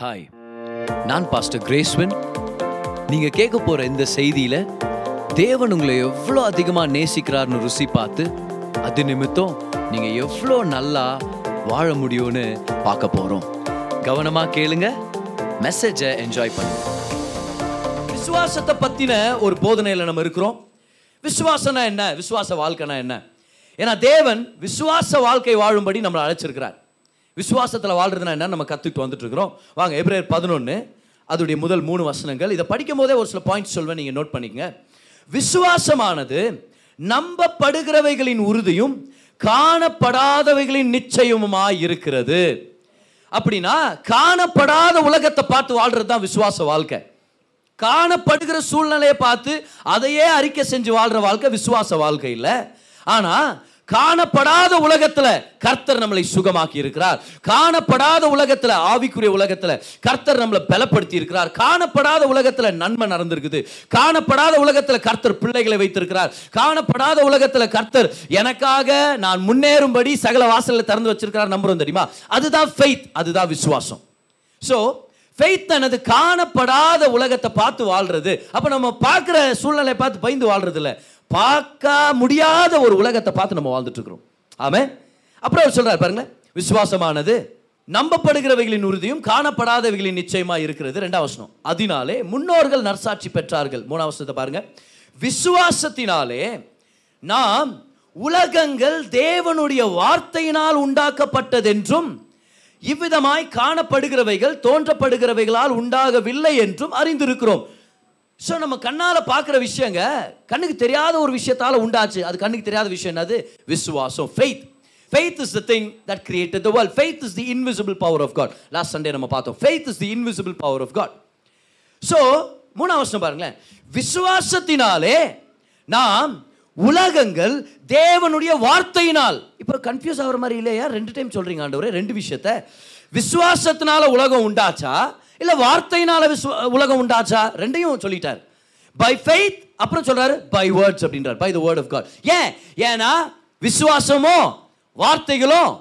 Hi நான் pastor கிரேஸ்வன் நீங்க கேட்க போற இந்த செய்தியில தேவன் உங்களை எவ்வளோ அதிகமாக நேசிக்கிறார்னு ருசி பார்த்து அது நிமித்தம் நீங்க எவ்வளோ நல்லா வாழ முடியும்னு பார்க்க போறோம். கவனமா கேளுங்க. மெசேஜை என்ஜாய் பண்ணுங்க. விசுவாசத்தை பத்தின ஒரு போதனையில் நம்ம இருக்கிறோம். விசுவாசம்னா என்ன? விசுவாச வாழ்க்கைனா என்ன? ஏன்னா தேவன் விசுவாச வாழ்க்கை வாழும்படி நம்மளை அழைச்சிருக்கிறார். விசுவாசத்தில் வாழ்றதுனா என்ன நம்ம கற்றுக்கிட்டு வந்துட்டு இருக்கிறோம் வாங்க எப்ரேர் பதினொன்று அதோடைய முதல் மூணு வசனங்கள். இதை படிக்கும் போதே ஒரு சில பாயிண்ட்ஸ் சொல்வேன் நீங்கள் நோட் பண்ணிக்கங்க. விசுவாசமானது நம்பப்படுகிறவைகளின் உறுதியும் காணப்படாதவைகளின் நிச்சயமுமாய் இருக்கிறது. அப்படின்னா காணப்படாத உலகத்தை பார்த்து வாழ்றது தான் விசுவாச வாழ்க்கை. காணப்படுகிற சூழ்நிலையை பார்த்து அதையே அறிக்கை செஞ்சு வாழ்கிற வாழ்க்கை விசுவாச வாழ்க்கை இல்லை. ஆனால் காணப்படாத உலகத்துல கர்த்தர் நம்மளை சுகமாக்கி இருக்கிறார். காணப்படாத உலகத்துல ஆவிக்குரிய உலகத்துல கர்த்தர் நம்மளை பலப்படுத்தி இருக்கிறார். காணப்படாத உலகத்துல நன்மை நடந்திருக்குது. காணப்படாத உலகத்துல கர்த்தர் பிள்ளைகளை வைத்திருக்கிறார். காணப்படாத உலகத்துல கர்த்தர் எனக்காக நான் முன்னேறும்படி சகல வாசல்ல திறந்து வச்சிருக்கிறார் நம்புறோம் தெரியுமா? அதுதான் ஃபெய்த் அதுதான் விசுவாசம். ஸோ ஃபெய்த் தனது காணப்படாத உலகத்தை பார்த்து வாழ்றது. அப்போ நம்ம பார்க்குற சூழ்நிலையை பார்த்து பயந்து வாழ்றது இல்லை பார்க்க முடியாத ஒரு உலகத்தை பார்த்து நம்ம வாழ்ந்துட்டு இருக்கிறோம் ஆமே அப்புறம் அவர் சொல்றாரு பாருங்களேன் விசுவாசமானது நம்பப்படுகிறவைகளின் உறுதியும் காணப்படாதவைகளின் நிச்சயமா இருக்கிறது. ரெண்டாம் வசனம். அதனாலே முன்னோர்கள் நற்சாட்சி பெற்றார்கள். மூணாம் வசனத்தை பாருங்க. விசுவாசத்தினாலே நாம் உலகங்கள் தேவனுடைய வார்த்தையினால் உண்டாக்கப்பட்டதென்றும் இவ்விதமாய் காணப்படுகிறவைகள் தோன்றப்படுகிறவைகளால் உண்டாகவில்லை என்றும் அறிந்திருக்கிறோம். ஸோ நம்ம கண்ணால் பார்க்குற விஷயங்க கண்ணுக்கு தெரியாத ஒரு விஷயத்தால் உண்டாச்சு. அது கண்ணுக்கு தெரியாத விஷயம் என்னது? விசுவாசம் faith faith is the thing that created the world faith is the invisible power of God last Sunday நம்ம பார்த்தோம். Faith is the invisible power of God so மூணாம் வருஷம் பாருங்களேன். விசுவாசத்தினாலே நாம் உலகங்கள் தேவனுடைய வார்த்தையினால். இப்போ கன்ஃபியூஸ் ஆகிற மாதிரி இல்லையா? ரெண்டு டைம் சொல்கிறீங்க ஆண்டவரே. ரெண்டு விஷயத்த. விசுவாசத்தினால உலகம் உண்டாச்சா? இல்லை வார்த்தையினால விஸ்வ உலகம் உண்டாச்சா? ரெண்டையும் சொல்லிட்டார். பை ஃபெய்த் அப்புறம் சொல்றாரு பை வேர்ட்ஸ் அப்படின்றார். By the word of God ஏன்? ஏன்னா விசுவாசமும் வார்த்தைகளும்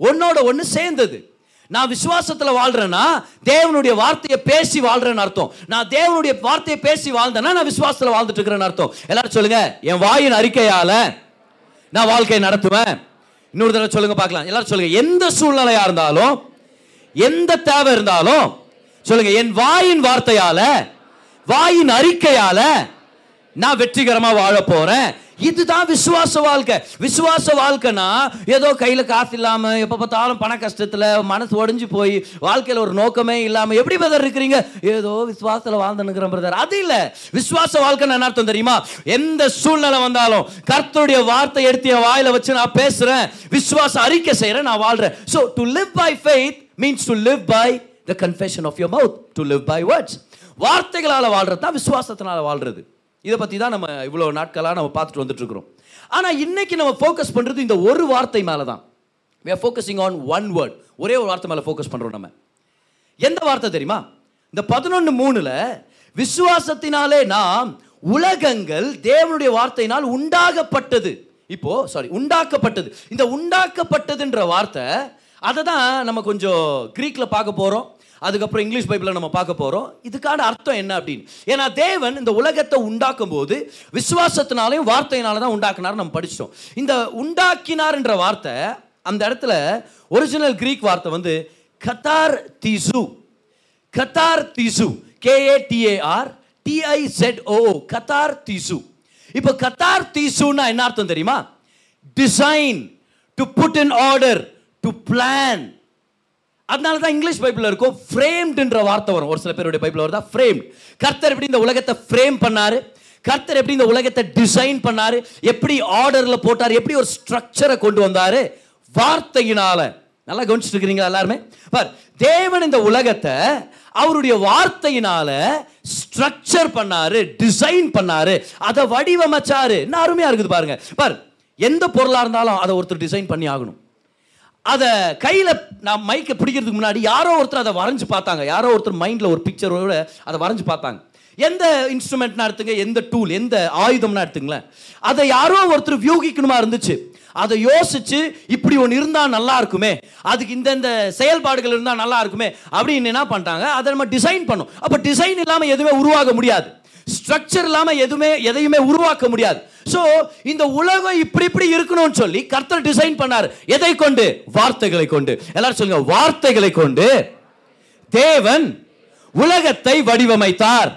ஒன்னோட ஒன்று சேர்ந்தது. நான் விசுவாசத்தில் வாழ்கிறேன்னா தேவனுடைய வார்த்தையை பேசி வாழ்கிறேன்னு அர்த்தம். நான் தேவனுடைய வார்த்தையை பேசி வாழ்ந்தேன்னா நான் விசுவாசத்தில் வாழ்ந்துட்டு இருக்கிறேன்னு அர்த்தம். எல்லாரும் சொல்லுங்க என் வாயின் அறிக்கையால் நான் வாழ்க்கையை நடத்துவேன். இன்னொரு தடவை சொல்லுங்க பார்க்கலாம். எல்லாரும் சொல்லுங்க எந்த சூழ்நிலையாக இருந்தாலும் எந்த தேவை இருந்தாலும் சொல்லுங்க என் வாயின் வார்த்தையால வாயின் அறிக்கையால நான் வெற்றிகரமா வாழ போறேன். இதுதான் விசுவாச வாழ்க்கை. விசுவாச வாழ்க்கைனா ஏதோ கையில் காசு இல்லாமல் எப்போ பார்த்தாலும் பண கஷ்டத்தில் மனசு உடஞ்சி போய் வாழ்க்கையில் ஒரு நோக்கமே இல்லாமல் எப்படி பிரதர் இருக்கிறீங்க? ஏதோ விசுவாசத்தில் வாழ்ந்துனுக்கிறேன் பிரதர் அது இல்லை. விசுவாச வாழ்க்கைன்னு என்ன அர்த்தம் தெரியுமா? எந்த சூழ்நிலை வந்தாலும் கர்த்தருடைய வார்த்தை எடுத்து என் வச்சு நான் பேசுகிறேன் விசுவாச அறிக்கை செய்கிறேன் நான் வாழ்கிறேன் so to live by faith means to live by the confession of your mouth to live by words வார்த்தைகளால் வாழ்றது தான் விசுவாசத்தினால் வாழ்றது. இதை பற்றி தான் நம்ம இவ்வளோ நாட்களாக நம்ம பார்த்துட்டு வந்துட்டுருக்குறோம். ஆனால் இன்றைக்கி நம்ம ஃபோக்கஸ் பண்ணுறது இந்த ஒரு வார்த்தை மேலே தான் we are focusing on one word ஒரே ஒரு வார்த்தை மேலே ஃபோக்கஸ் பண்ணுறோம் நம்ம. எந்த வார்த்தை தெரியுமா? இந்த பதினொன்று மூணில் விசுவாசத்தினாலே நாம் உலகங்கள் தேவனுடைய வார்த்தையினால் உண்டாகப்பட்டது. இப்போ சாரி உண்டாக்கப்பட்டது. இந்த உண்டாக்கப்பட்டதுன்ற வார்த்தை அதை தான் நம்ம கொஞ்சம் க்ரீக்கில் பார்க்க போகிறோம் அதுக்கப்புறம் இங்கிலீஷ் பைபிளை நம்ம பார்க்க போகிறோம் இதுக்கான அர்த்தம் என்ன அப்படின்னு? ஏன்னா தேவன் இந்த உலகத்தை உண்டாக்கும் போது விசுவாசத்தினாலையும் வார்த்தையினால தான் உண்டாக்குனார் நம்ம படிச்சிட்டோம். இந்த உண்டாக்கினார்ன்ற வார்த்தை அந்த இடத்துல ஒரிஜினல் கிரீக் வார்த்தை வந்து கத்தார் தீசு கத்தார் தீசு கேஏடிஏஆர் டிஐசெட்ஓ கத்தார் தீசு இப்போ கத்தார் தீசுன்னா என்ன அர்த்தம் தெரியுமா? Design to put in order to plan அதனால தான் இங்கிலீஷ் பைபிளில் இருக்கும் ஃப்ரேம்டுன்ற வார்த்தை வரும். ஒரு சில பேருடைய பைபிள் வருதா? ஃப்ரேம்ட் கர்த்தர் எப்படி இந்த உலகத்தை ஃப்ரேம் பண்ணாரு? கர்த்தர் எப்படி இந்த உலகத்தை டிசைன் பண்ணார்? எப்படி ஆர்டரில் போட்டார்? எப்படி ஒரு ஸ்ட்ரக்சரை கொண்டு வந்தார்? வார்த்தையினால். நல்லா கவனிச்சுட்டு இருக்கிறீங்களா எல்லாருமே? பார் தேவன் இந்த உலகத்தை அவருடைய வார்த்தையினால ஸ்ட்ரக்சர் பண்ணாரு டிசைன் பண்ணாரு அதை வடிவமைச்சாரு. என்ன அருமையாக இருக்குது பாருங்க. பார் எந்த பொருளாக இருந்தாலும் அதை ஒருத்தர் டிசைன் பண்ணி ஆகணும். அதை கையில் நான் மைக்கை பிடிக்கிறதுக்கு முன்னாடி யாரோ ஒருத்தர் அதை வரைஞ்சி பார்த்தாங்க. யாரோ ஒருத்தர் மைண்டில் ஒரு பிக்சரோட அதை வரைஞ்சு பார்த்தாங்க. எந்த இன்ஸ்ட்ருமெண்ட்னா எடுத்துங்க எந்த டூல் எந்த ஆயுதம்னா எடுத்துங்களேன். அதை யாரோ ஒருத்தர் வியூகிக்கணுமா இருந்துச்சு. அதை யோசிச்சு இப்படி ஒன்று இருந்தால் நல்லா இருக்குமே. அதுக்கு இந்தந்த செயல்பாடுகள் இருந்தால் நல்லா இருக்குமே அப்படின்னு என்ன பண்ணிட்டாங்க அதை நம்ம டிசைன் பண்ணோம் அப்போ டிசைன் இல்லாமல் எதுவுமே உருவாக முடியாது. ஸ்ட்ரக்சர் இல்லாமல் எதுவுமே எதையுமே உருவாக்க முடியாது. ஸோ இந்த உலகம் இப்படி இப்படி இருக்கணும்னு சொல்லி கர்த்தர் டிசைன் பண்ணார். எதை கொண்டு? வார்த்தைகளை கொண்டு. எல்லாரும் சொல்லுங்க வார்த்தைகளை கொண்டு தேவன் உலகத்தை வடிவமைத்தார்.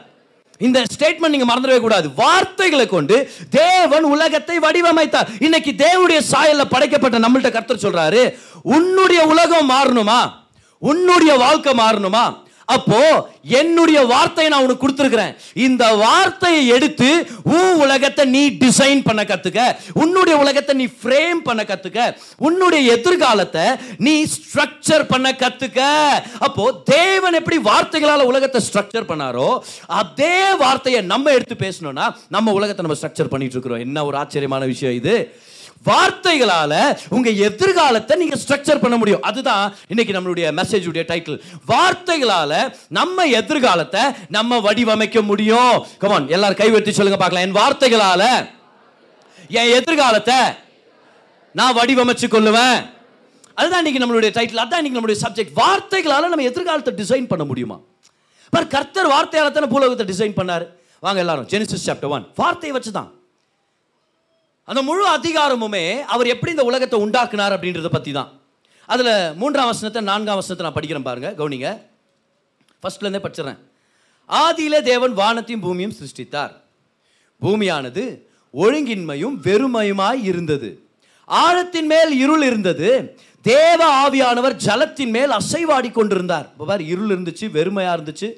இந்த ஸ்டேட்மெண்ட் நீங்க மறந்துடவே கூடாது. வார்த்தைகளை கொண்டு தேவன் உலகத்தை வடிவமைத்தார். இன்னைக்கு தேவனுடைய சாயல்ல படைக்கப்பட்ட நம்மள்ட்ட கர்த்தர் சொல்றாரு உன்னுடைய உலகம் மாறணுமா? உன்னுடைய வாழ்க்கை மாறணுமா? அப்போ என்னுடைய வார்த்தையை நான் உனக்கு கொடுத்துருக்கிறேன். இந்த வார்த்தையை எடுத்து உன் உலகத்தை நீ டிசைன் பண்ண கத்துக்க. உன்னுடைய உலகத்தை நீ ஃப்ரேம் பண்ண கத்துக்க. உன்னுடைய எதிர்காலத்தை நீ ஸ்ட்ரக்சர் பண்ண கத்துக்க. அப்போ தேவன் எப்படி வார்த்தைகளால் உலகத்தை ஸ்ட்ரக்சர் பண்ணாரோ அதே வார்த்தையை நம்ம எடுத்து பேசணும்னா நம்ம உலகத்தை நம்ம ஸ்ட்ரக்சர் பண்ணிட்டு இருக்கிறோம். என்ன ஒரு ஆச்சரியமான விஷயம் இது? வார்த்தைகளால உங்க எதிர்காலத்தை நீங்க ஸ்ட்ரக்சர் பண்ண முடியும். அதுதான் இன்னைக்கு நம்மளுடைய மெசேஜ் உடைய டைட்டில் வார்த்தைகளால நம்ம எதிர்காலத்தை நம்ம வடிவமைக்க முடியும். கமான் எல்லாரும் கைவெட்டி சொல்லுங்க பார்க்கலாம். என் வார்த்தைகளால என் எதிர்காலத்தை நான் வடிவமைச்சு கொள்ளுவேன். அதுதான் இன்னைக்கு நம்மளுடைய டைட்டில் அதான் இன்னைக்கு நம்மளுடைய சப்ஜெக்ட் வார்த்தைகளால நம்ம எதிர்காலத்தை டிசைன் பண்ண முடியுமா? பர் கர்த்தர் வார்த்தையால தானே பூலோகத்தை டிசைன் பண்ணார். வாங்க எல்லாரும் ஜெனிசிஸ் சாப்டர் ஒன் வார்த்தையை வச்சு தான் அந்த முழு அதிகாரமுமே அவர் எப்படி இந்த உலகத்தை உண்டாக்குனார் அப்படின்றத பற்றி தான் அதில் மூன்றாம் வசனத்தை நான்காம் வசனத்தை நான் படிக்கிறேன் பாருங்க கவுனிங்க. ஃபர்ஸ்ட்லேருந்தே படிச்சிடறேன். ஆதியில தேவன் வானத்தையும் பூமியும் சிருஷ்டித்தார். பூமியானது ஒழுங்கின்மையும் வெறுமையுமாய் இருந்தது. ஆழத்தின் மேல் இருள் இருந்தது. தேவ ஆவியானவர் ஜலத்தின் மேல் அசைவாடி கொண்டிருந்தார். இப்போ பாரு இருள் இருந்துச்சு வெறுமையாக இருந்துச்சு.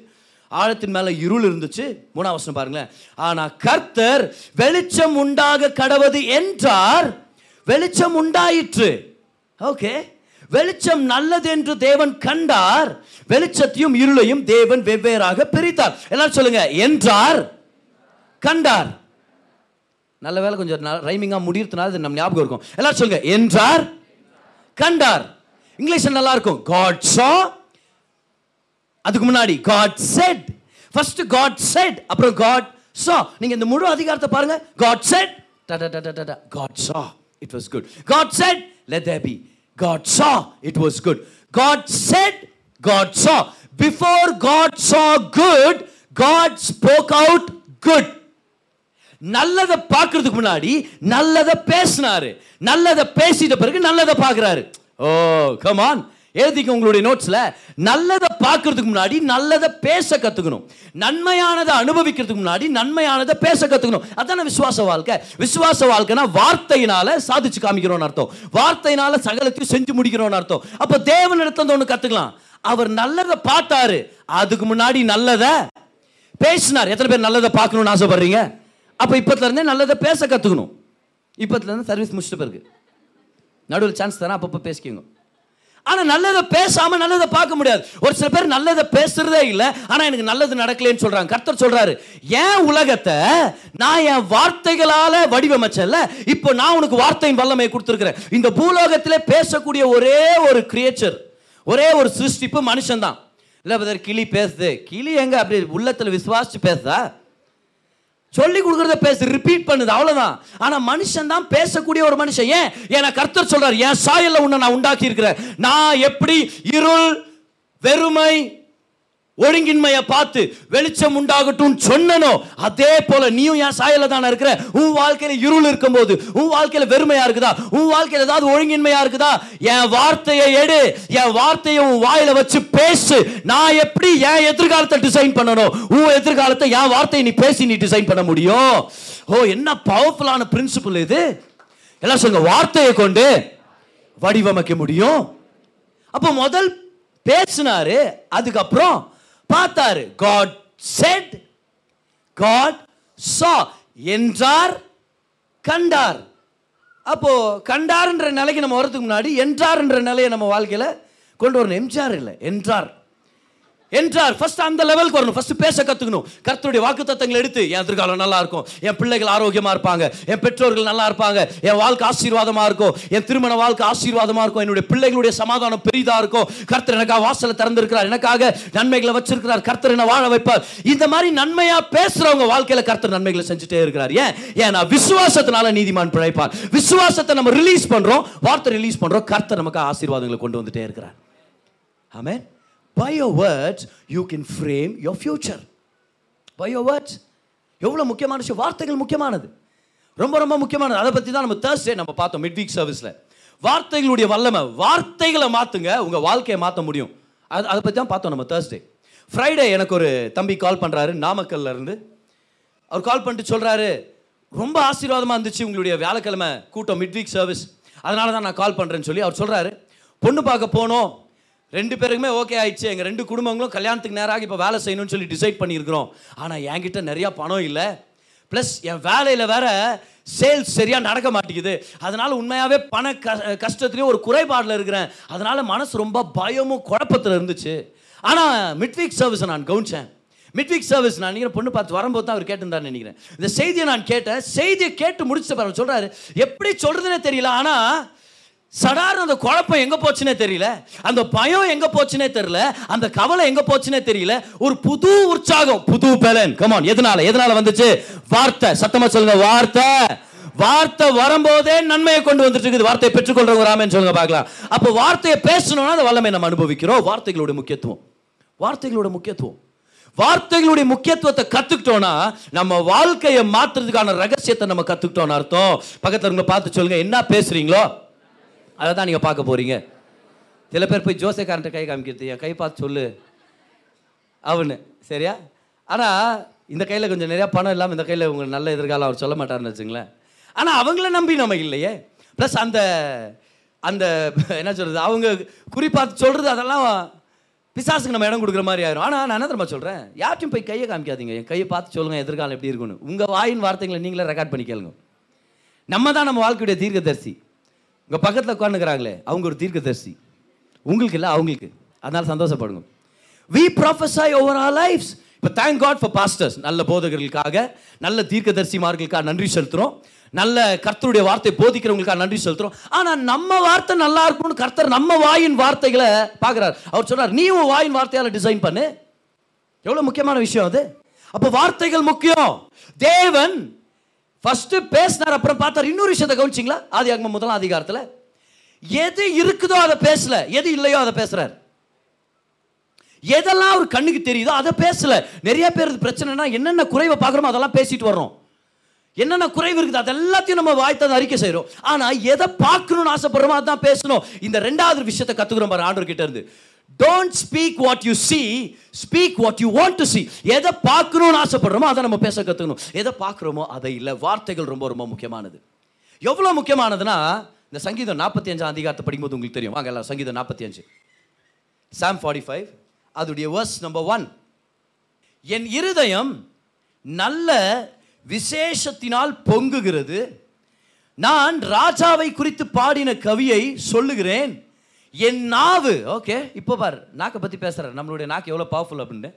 ஆழத்தின் மேல இருள் இருந்துச்சு. மூணாம் வசனம் பாருங்களேன். ஆனா கர்த்தர் வெளிச்சம் உண்டாக கடவது என்றார். வெளிச்சம் உண்டாயிற்று. ஓகே. வெளிச்சம் நல்லது என்று தேவன் கண்டார். வெளிச்சத்தையும் இருளையும் தேவன் வெவ்வேறாக பிரித்தார். எல்லாரும் சொல்லுங்க என்றார். கண்டார். நல்ல வேலை கொஞ்சம் ரைமிங்கா முடியறதுனால இது நம்ம ஞாபகம் இருக்கும். எல்லாரும் சொல்லுங்க என்றார். கண்டார். இங்கிலீஷ் நல்லா இருக்கும். காட் சா அதுக்கு முன்னாடி God said first God said அப்புறம் காட் சா நீங்க இந்த முழு அதிகாரத்தை பாருங்க. God said God saw it was good God said let there be God saw it was good God said God saw before God saw good God spoke out good நல்லதை பார்க்கறதுக்கு முன்னாடி நல்லதை பேசினாரு. நல்லதை பேசிட்ட பிறகு நல்லதை பார்க்குறாரு. ஓ oh, கமான் எழுதிக்க உங்களுடைய நோட்ஸில் நல்லதை பார்க்கறதுக்கு முன்னாடி நல்லதை பேச கற்றுக்கணும் நன்மையானதை அனுபவிக்கிறதுக்கு முன்னாடி நன்மையானதை பேச கற்றுக்கணும் அதான விசுவாச வாழ்க்கை? விசுவாச வாழ்க்கைனா வார்த்தையினால சாதிச்சு காமிக்கிறோம்னு அர்த்தம். வார்த்தையினால சகலத்தையும் செஞ்சு முடிக்கிறோம்னு அர்த்தம். அப்ப தேவனிடத்துல ஒன்று கற்றுக்கலாம் அவர் நல்லதை பார்த்தாரு. அதுக்கு முன்னாடி நல்லதை பேசினார். எத்தனை பேர் நல்லதை பார்க்கணும்னு ஆசைப்படுறீங்க? அப்போ இப்போத்துலேருந்தே நல்லதை பேச கற்றுக்கணும் இப்போத்துலேருந்து சர்வீஸ் முடிச்சிட்ட பிறகு. நடுவில் சான்ஸ் தரேன். அப்பப்போ பேசிக்கோங்க. ஆனால் நல்லதை பேசாமல் நல்லதை பார்க்க முடியாது. ஒரு சில பேர் நல்லதை பேசுறதே இல்லை. ஆனால் எனக்கு நல்லது நடக்கலைன்னு சொல்கிறாங்க கர்த்தர் சொல்கிறாரு என் உலகத்தை நான் என் வார்த்தைகளால் வடிவமைச்சல இப்போ நான் உனக்கு வார்த்தையின் வல்லமையை கொடுத்துருக்குறேன். இந்த பூலோகத்திலே பேசக்கூடிய ஒரே ஒரு கிரியேச்சர் ஒரே ஒரு சிருஷ்டிப்பு மனுஷன் தான் இல்லை பதர் கிளி பேசுது. கிளி எங்க அப்படி உள்ளத்தில் விசுவாசிச்சு பேசுதா? சொல்லி கொடுக்குறத பேசு ரிப்பீட் பண்ணுது அவ்வளோதான் ஆனால் மனுஷன் தான் பேசக்கூடிய ஒரு மனுஷன். ஏன்? ஏன்னா கர்த்தர் சொல்றாரு என் சாயல்ல உன்னை நான் உண்டாக்கி இருக்கிறேன் நான் எப்படி இருள் வெறுமை ஒழுங்கின்மையை பார்த்து வெளிச்சம் உண்டாகட்டும் சொன்னனோ அதே போல நீயும் என் சாயல தானே இருக்கிற? உன் வாழ்க்கையில இருள் இருக்கும்போது உன் வாழ்க்கையில வெறுமையா இருக்குதா? உன் வாழ்க்கையில ஏதாவது ஒழுங்கின்மையா இருக்குதா? என் வார்த்தையை எடு. என் வார்த்தையை உன் வாயில வச்சு பேசு. நான் எப்படி என் எதிர்காலத்தை டிசைன் பண்ணணும் உன் எதிர்காலத்தை என் வார்த்தையை நீ பேசி நீ டிசைன் பண்ண முடியும். ஓ என்ன பவர்ஃபுல்லான பிரின்சிபல் இது. எல்லாம் சொல்லுங்க வார்த்தையை கொண்டு வடிவமைக்க முடியும். அப்போ முதல் பேசினாரு அதுக்கப்புறம் பார்த்தாரு. காட் செட் காட் சா என்றார் கண்டார். அப்போ கண்டார்ன்ற நிலைக்கு நம்ம வரதுக்கு முன்னாடி என்றார்ன்ற நிலையை நம்ம வாழ்க்கையில் கொண்டு வரணும். எம்ஜிஆர் இல்லை என்றார். என்றார். ஃபர்ஸ்ட் அந்த லெவலுக்கு வரணும். ஃபர்ஸ்ட் பேச கற்றுக்கணும் கர்த்தருடைய வாக்குத்தத்தங்களை எடுத்து என் எதிர்காலம் நல்லா இருக்கும். என் பிள்ளைகள் ஆரோக்கியமாக இருப்பாங்க. என் பெற்றோர்கள் நல்லா இருப்பாங்க. என் வாழ்க்கை ஆசீர்வாதமாக இருக்கும். என் திருமண வாழ்க்கை ஆசீர்வாதமாக இருக்கும். என்னுடைய பிள்ளைகளுடைய சமாதானம் பெரிதாக இருக்கும். கர்த்தர் எனக்காக வாசலை திறந்திருக்கிறார். எனக்காக நன்மைகளை வச்சிருக்கிறார். கர்த்தர் என்ன வாழ வைப்பார். இந்த மாதிரி நன்மையாக பேசுகிறவங்க வாழ்க்கையில் கர்த்தர் நன்மைகளை செஞ்சுட்டே இருக்கிறார். ஏன்? ஏன்னா விசுவாசத்தினால நீதிமான் பிழைப்பார். விசுவாசத்தை நம்ம ரிலீஸ் பண்ணுறோம் வார்த்தை ரிலீஸ் பண்ணுறோம் கர்த்தர் நமக்கு ஆசீர்வாதங்களை கொண்டு வந்துட்டே இருக்கிறார். ஆமே by your words you can frame your future by your words எவ்வளோ முக்கியமான விஷயம்? வார்த்தைகள் முக்கியமானது. ரொம்ப ரொம்ப முக்கியமானது. அதை பற்றி தான் நம்ம தேர்ஸ்டே நம்ம பார்த்தோம் மிட் வீக் சர்வீஸில் வார்த்தைகளுடைய வல்லமை. வார்த்தைகளை மாற்றுங்க உங்கள் வாழ்க்கையை மாற்ற முடியும். அது அதை பற்றி தான் பார்த்தோம் நம்ம தேர்ஸ்டே ஃப்ரைடே எனக்கு ஒரு தம்பி கால் பண்ணுறாரு நாமக்கல்ல இருந்து. அவர் கால் பண்ணிட்டு சொல்கிறாரு ரொம்ப ஆசீர்வாதமாக இருந்துச்சு உங்களுடைய வியாழக்கிழமை கூட்டம் மிட் வீக் சர்வீஸ் அதனால தான் நான் கால் பண்ணுறேன்னு சொல்லி அவர் சொல்கிறாரு பொண்ணு பார்க்க போனோம். ரெண்டு பேருக்குமே ஓகே ஆயிடுச்சு. எங்கள் ரெண்டு குடும்பங்களும் கல்யாணத்துக்கு நேராக இப்போ வேலை செய்யணும்னு சொல்லி டிசைட் பண்ணியிருக்கிறோம். ஆனால் என்கிட்ட நிறையா பணம் இல்லை. ப்ளஸ் என் வேலையில் வேற சேல்ஸ் சரியாக நடக்க மாட்டேங்குது. அதனால் உண்மையாகவே பண க கஷ்டத்துலேயும் ஒரு குறைபாடில் இருக்கிறேன். அதனால் மனசு ரொம்ப பயமும் குழப்பத்தில் இருந்துச்சு. ஆனால் மிட்வீக் சர்வீஸை நான் கவனித்தேன் மிட் வீக் சர்வீஸ் நான் நினைக்கிறேன் பொண்ணு பார்த்து வரும்போது தான் அவர் கேட்டிருந்தாருன்னு நினைக்கிறேன். இந்த செய்தியை நான் கேட்டேன். செய்தியை கேட்டு முடிச்ச பிறகு சொல்கிறாரு எப்படி சொல்கிறதுனே தெரியல. ஆனால் சடார் அந்த குழப்பம் எங்கே போச்சுனே தெரியல. அந்த பயம் எங்கே போச்சுனே தெரியல. அந்த கவலை எங்கே போச்சுனே தெரியல. ஒரு புது உற்சாகம் புது பலன். கமான் எதனால? எதனால வந்துச்சு? வார்த்தை. சத்தமாக சொல்லுங்க வார்த்தை. வார்த்தை வரும்போதே நன்மையை கொண்டு வந்துட்டு இருக்குது. வார்த்தையை பெற்றுக்கொள்றவங்க ராமன் சொல்லுங்க பார்க்கலாம். அப்போ வார்த்தையை பேசணும்னா அந்த வல்லமை நம்ம அனுபவிக்கிறோம். வார்த்தைகளோட முக்கியத்துவம். வார்த்தைகளோட முக்கியத்துவம். வார்த்தைகளுடைய முக்கியத்துவத்தை கத்துக்கிட்டோம்னா நம்ம வாழ்க்கையை மாற்றுறதுக்கான ரகசியத்தை நம்ம கத்துக்கிட்டோம்னு அர்த்தம். பக்கத்தில் இருங்க பார்த்து சொல்லுங்க என்ன பேசுறீங்களோ? அதை தான் நீங்கள் பார்க்க போகிறீங்க சில பேர் போய் ஜோசேக்காரன்ட்ட கை காமிக்கிறது என் கை பார்த்து சொல்லு. அவனு சரியா? ஆனால் இந்த கையில் கொஞ்சம் நிறையா பணம் இல்லாமல் இந்த கையில் உங்களுக்கு நல்ல எதிர்காலம் அவர் சொல்ல மாட்டார்னு வச்சுங்களேன். ஆனால் அவங்கள நம்பி நம்ம இல்லையே. ப்ளஸ் அந்த அந்த என்ன சொல்கிறது அவங்க குறிப்பாக சொல்கிறது அதெல்லாம் பிசாசுக்கு நம்ம இடம் கொடுக்குற மாதிரி ஆயிரும். ஆனால் நான் என்ன தெரியுமா சொல்கிறேன் யார்ட்டையும் போய் கையை காமிக்காதீங்க. என் கையை பார்த்து சொல்லுங்க எதிர்காலம் எப்படி இருக்குன்னு உங்கள் வாயின் வார்த்தைகளை நீங்களே ரெக்கார்ட் பண்ணிக்கலுங்க நம்ம தான் நம்ம வாழ்க்கையுடைய தீர்க்கதரிசி. உங்கள் பக்கத்தில் உட்காந்துக்கிறாங்களே அவங்க ஒரு தீர்க்கதரிசி. உங்களுக்கு இல்லை அவங்களுக்கு. அதனால் சந்தோஷப்படுங்க. We prophesy over our lives இப்போ தேங்க் காட் ஃபார் பாஸ்டர்ஸ் நல்ல போதகர்களுக்காக நல்ல தீர்க்கதரிசிமார்களுக்காக நன்றி செலுத்துகிறோம் நல்ல கர்த்தருடைய வார்த்தை போதிக்கிறவங்களுக்காக நன்றி செலுத்துகிறோம் ஆனால் நம்ம வார்த்தை நல்லா இருக்கணும்னு கர்த்தர் நம்ம வாயின் வார்த்தைகளை பார்க்குறாரு. அவர் சொன்னார் நீ உன் வாயின் வார்த்தையால் டிசைன் பண்ணு. எவ்வளோ முக்கியமான விஷயம் அது. அப்போ வார்த்தைகள் முக்கியம். தேவன் ஃபர்ஸ்ட் பேசினார் அப்புறம் பார்த்தார். இன்னொரு விஷயத்தை கவனிச்சிங்களா? ஆதி ஆகம முதலாம் அதிகாரத்துல எது இருக்குதோ அதை பேசல எது இல்லையோ அதை பேசுறார். எதெல்லாம் ஒரு கண்ணுக்கு தெரியுதோ அதை பேசல. நிறைய பேர் பிரச்சனைனா என்னென்ன குறைவை பார்க்குறோமோ அதெல்லாம் பேசிட்டு வர்றோம். என்னென்ன குறைவு இருக்குது அது எல்லாத்தையும் நம்ம வாய்த்ததை அறிக்கை செய்கிறோம் ஆனால் எதை பார்க்கணும்னு ஆசைப்படுறோமோ அதான் பேசணும். இந்த ரெண்டாவது விஷயத்தை கற்றுக்குறோம் பாரு ஆண்டவர் கிட்ட இருந்து. Don't speak what you see speak what you want to see எதை பார்க்கணும்னு ஆசைப்படுறோமோ அதை நம்ம பேச கற்றுக்கணும் எதை பார்க்குறோமோ அதை இல்லை. வார்த்தைகள் ரொம்ப ரொம்ப முக்கியமானது. எவ்வளோ முக்கியமானதுன்னா இந்த சங்கீதம் நாற்பத்தி அஞ்சாம் அதிகாரத்தை படிக்கும்போது உங்களுக்கு தெரியும். வாங்க எல்லாம் சங்கீதம் நாற்பத்தி அஞ்சு சாம் ஃபார்ட்டி ஃபைவ் அதுடைய வேர்ஸ் நம்பர் ஒன் என் இருதயம் நல்ல விசேஷத்தினால் பொங்குகிறது. நான் ராஜாவை குறித்து பாடின கவியை சொல்லுகிறேன். என் நாவு ஓகே இப்போ பாரு நாக்கை பற்றி பேசுகிறேன் நம்மளுடைய நாக்கு எவ்வளோ பவர்ஃபுல் அப்படின்னு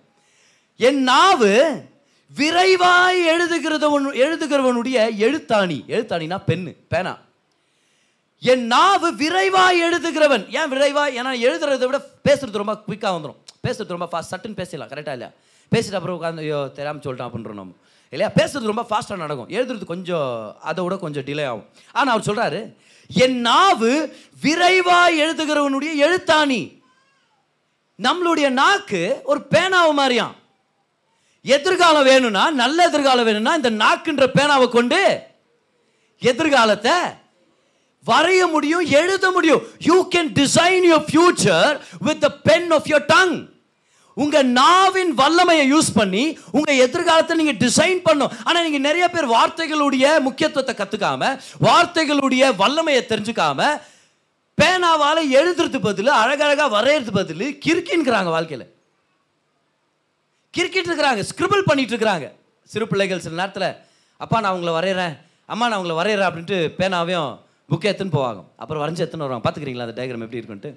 என் நாவு விரைவாய் எழுதுகிறவன் எழுதுகிறவனுடைய எழுத்தாணி. எழுத்தாணினா பெண்ணு பேனா. என் நாவு விரைவாய் எழுதுகிறவன். ஏன் விரைவாய்? ஏன்னா எழுதுறதை விட பேசுறது ரொம்ப குயிக்காக வந்துடும் பேசுறது ரொம்ப ஃபாஸ்ட் சட்டுன்னு பேசிடலாம் கரெக்டாக இல்லையா? பேசிட்டு அப்புறம் உட்காந்து ஐயோ தெரியாமல் சொல்லிட்டான் அப்படின்றோம் நம்ம. இல்லையா? பேசுறது ரொம்ப ஃபாஸ்ட்டாக நடக்கும். எழுதுறது கொஞ்சம் அதை விட கொஞ்சம் டிலே ஆகும். ஆனால் அவர் சொல்கிறாரு என் நாவு விரைவாய் எழுதுகிறவனுடைய எழுத்தாணி. நம்மளுடைய நாக்கு ஒரு பேனாவை மாதிரியாம். எதிர்காலம் வேணும்னா நல்ல எதிர்காலம் வேணும்னா இந்த நாக்குன்ற பேனாவை கொண்டு எதிர்காலத்தை வரைய முடியும் எழுத முடியும். You can design your future with the pen of your tongue உங்க நாவின் வல்லமையை யூஸ் பண்ணி உங்க எதிர்காலத்தை நீங்க டிசைன் பண்ணும். ஆனா நீங்க நிறைய பேர் வார்த்தைகளுடைய முக்கியத்துவத்தை கத்துக்காம வார்த்தைகளுடைய வல்லமையை தெரிஞ்சுக்காம பேனாவால் எழுதுறது பதில் அழகழகா வரையறது பதில் கிறுக்கின்கிறாங்க வாழ்க்கையில். கிறுக்கிட்டு இருக்கிறாங்க ஸ்கிரிபிள் பண்ணிட்டு இருக்கிறாங்க சிறு பிள்ளைகள் சில நேரத்தில் அப்பா நான் அவங்கள வரைகிறேன் அம்மா நான் அவங்கள வரைகிறேன் அப்படின்ட்டு பேனாவையும் புக்கை எடுத்துன்னு போவாங்க. அப்புறம் வரைஞ்சி எடுத்துன்னு வருவாங்க. பார்த்துக்கிறீங்களா அந்த டயக்ராம் எப்படி இருக்குன்ட்டு?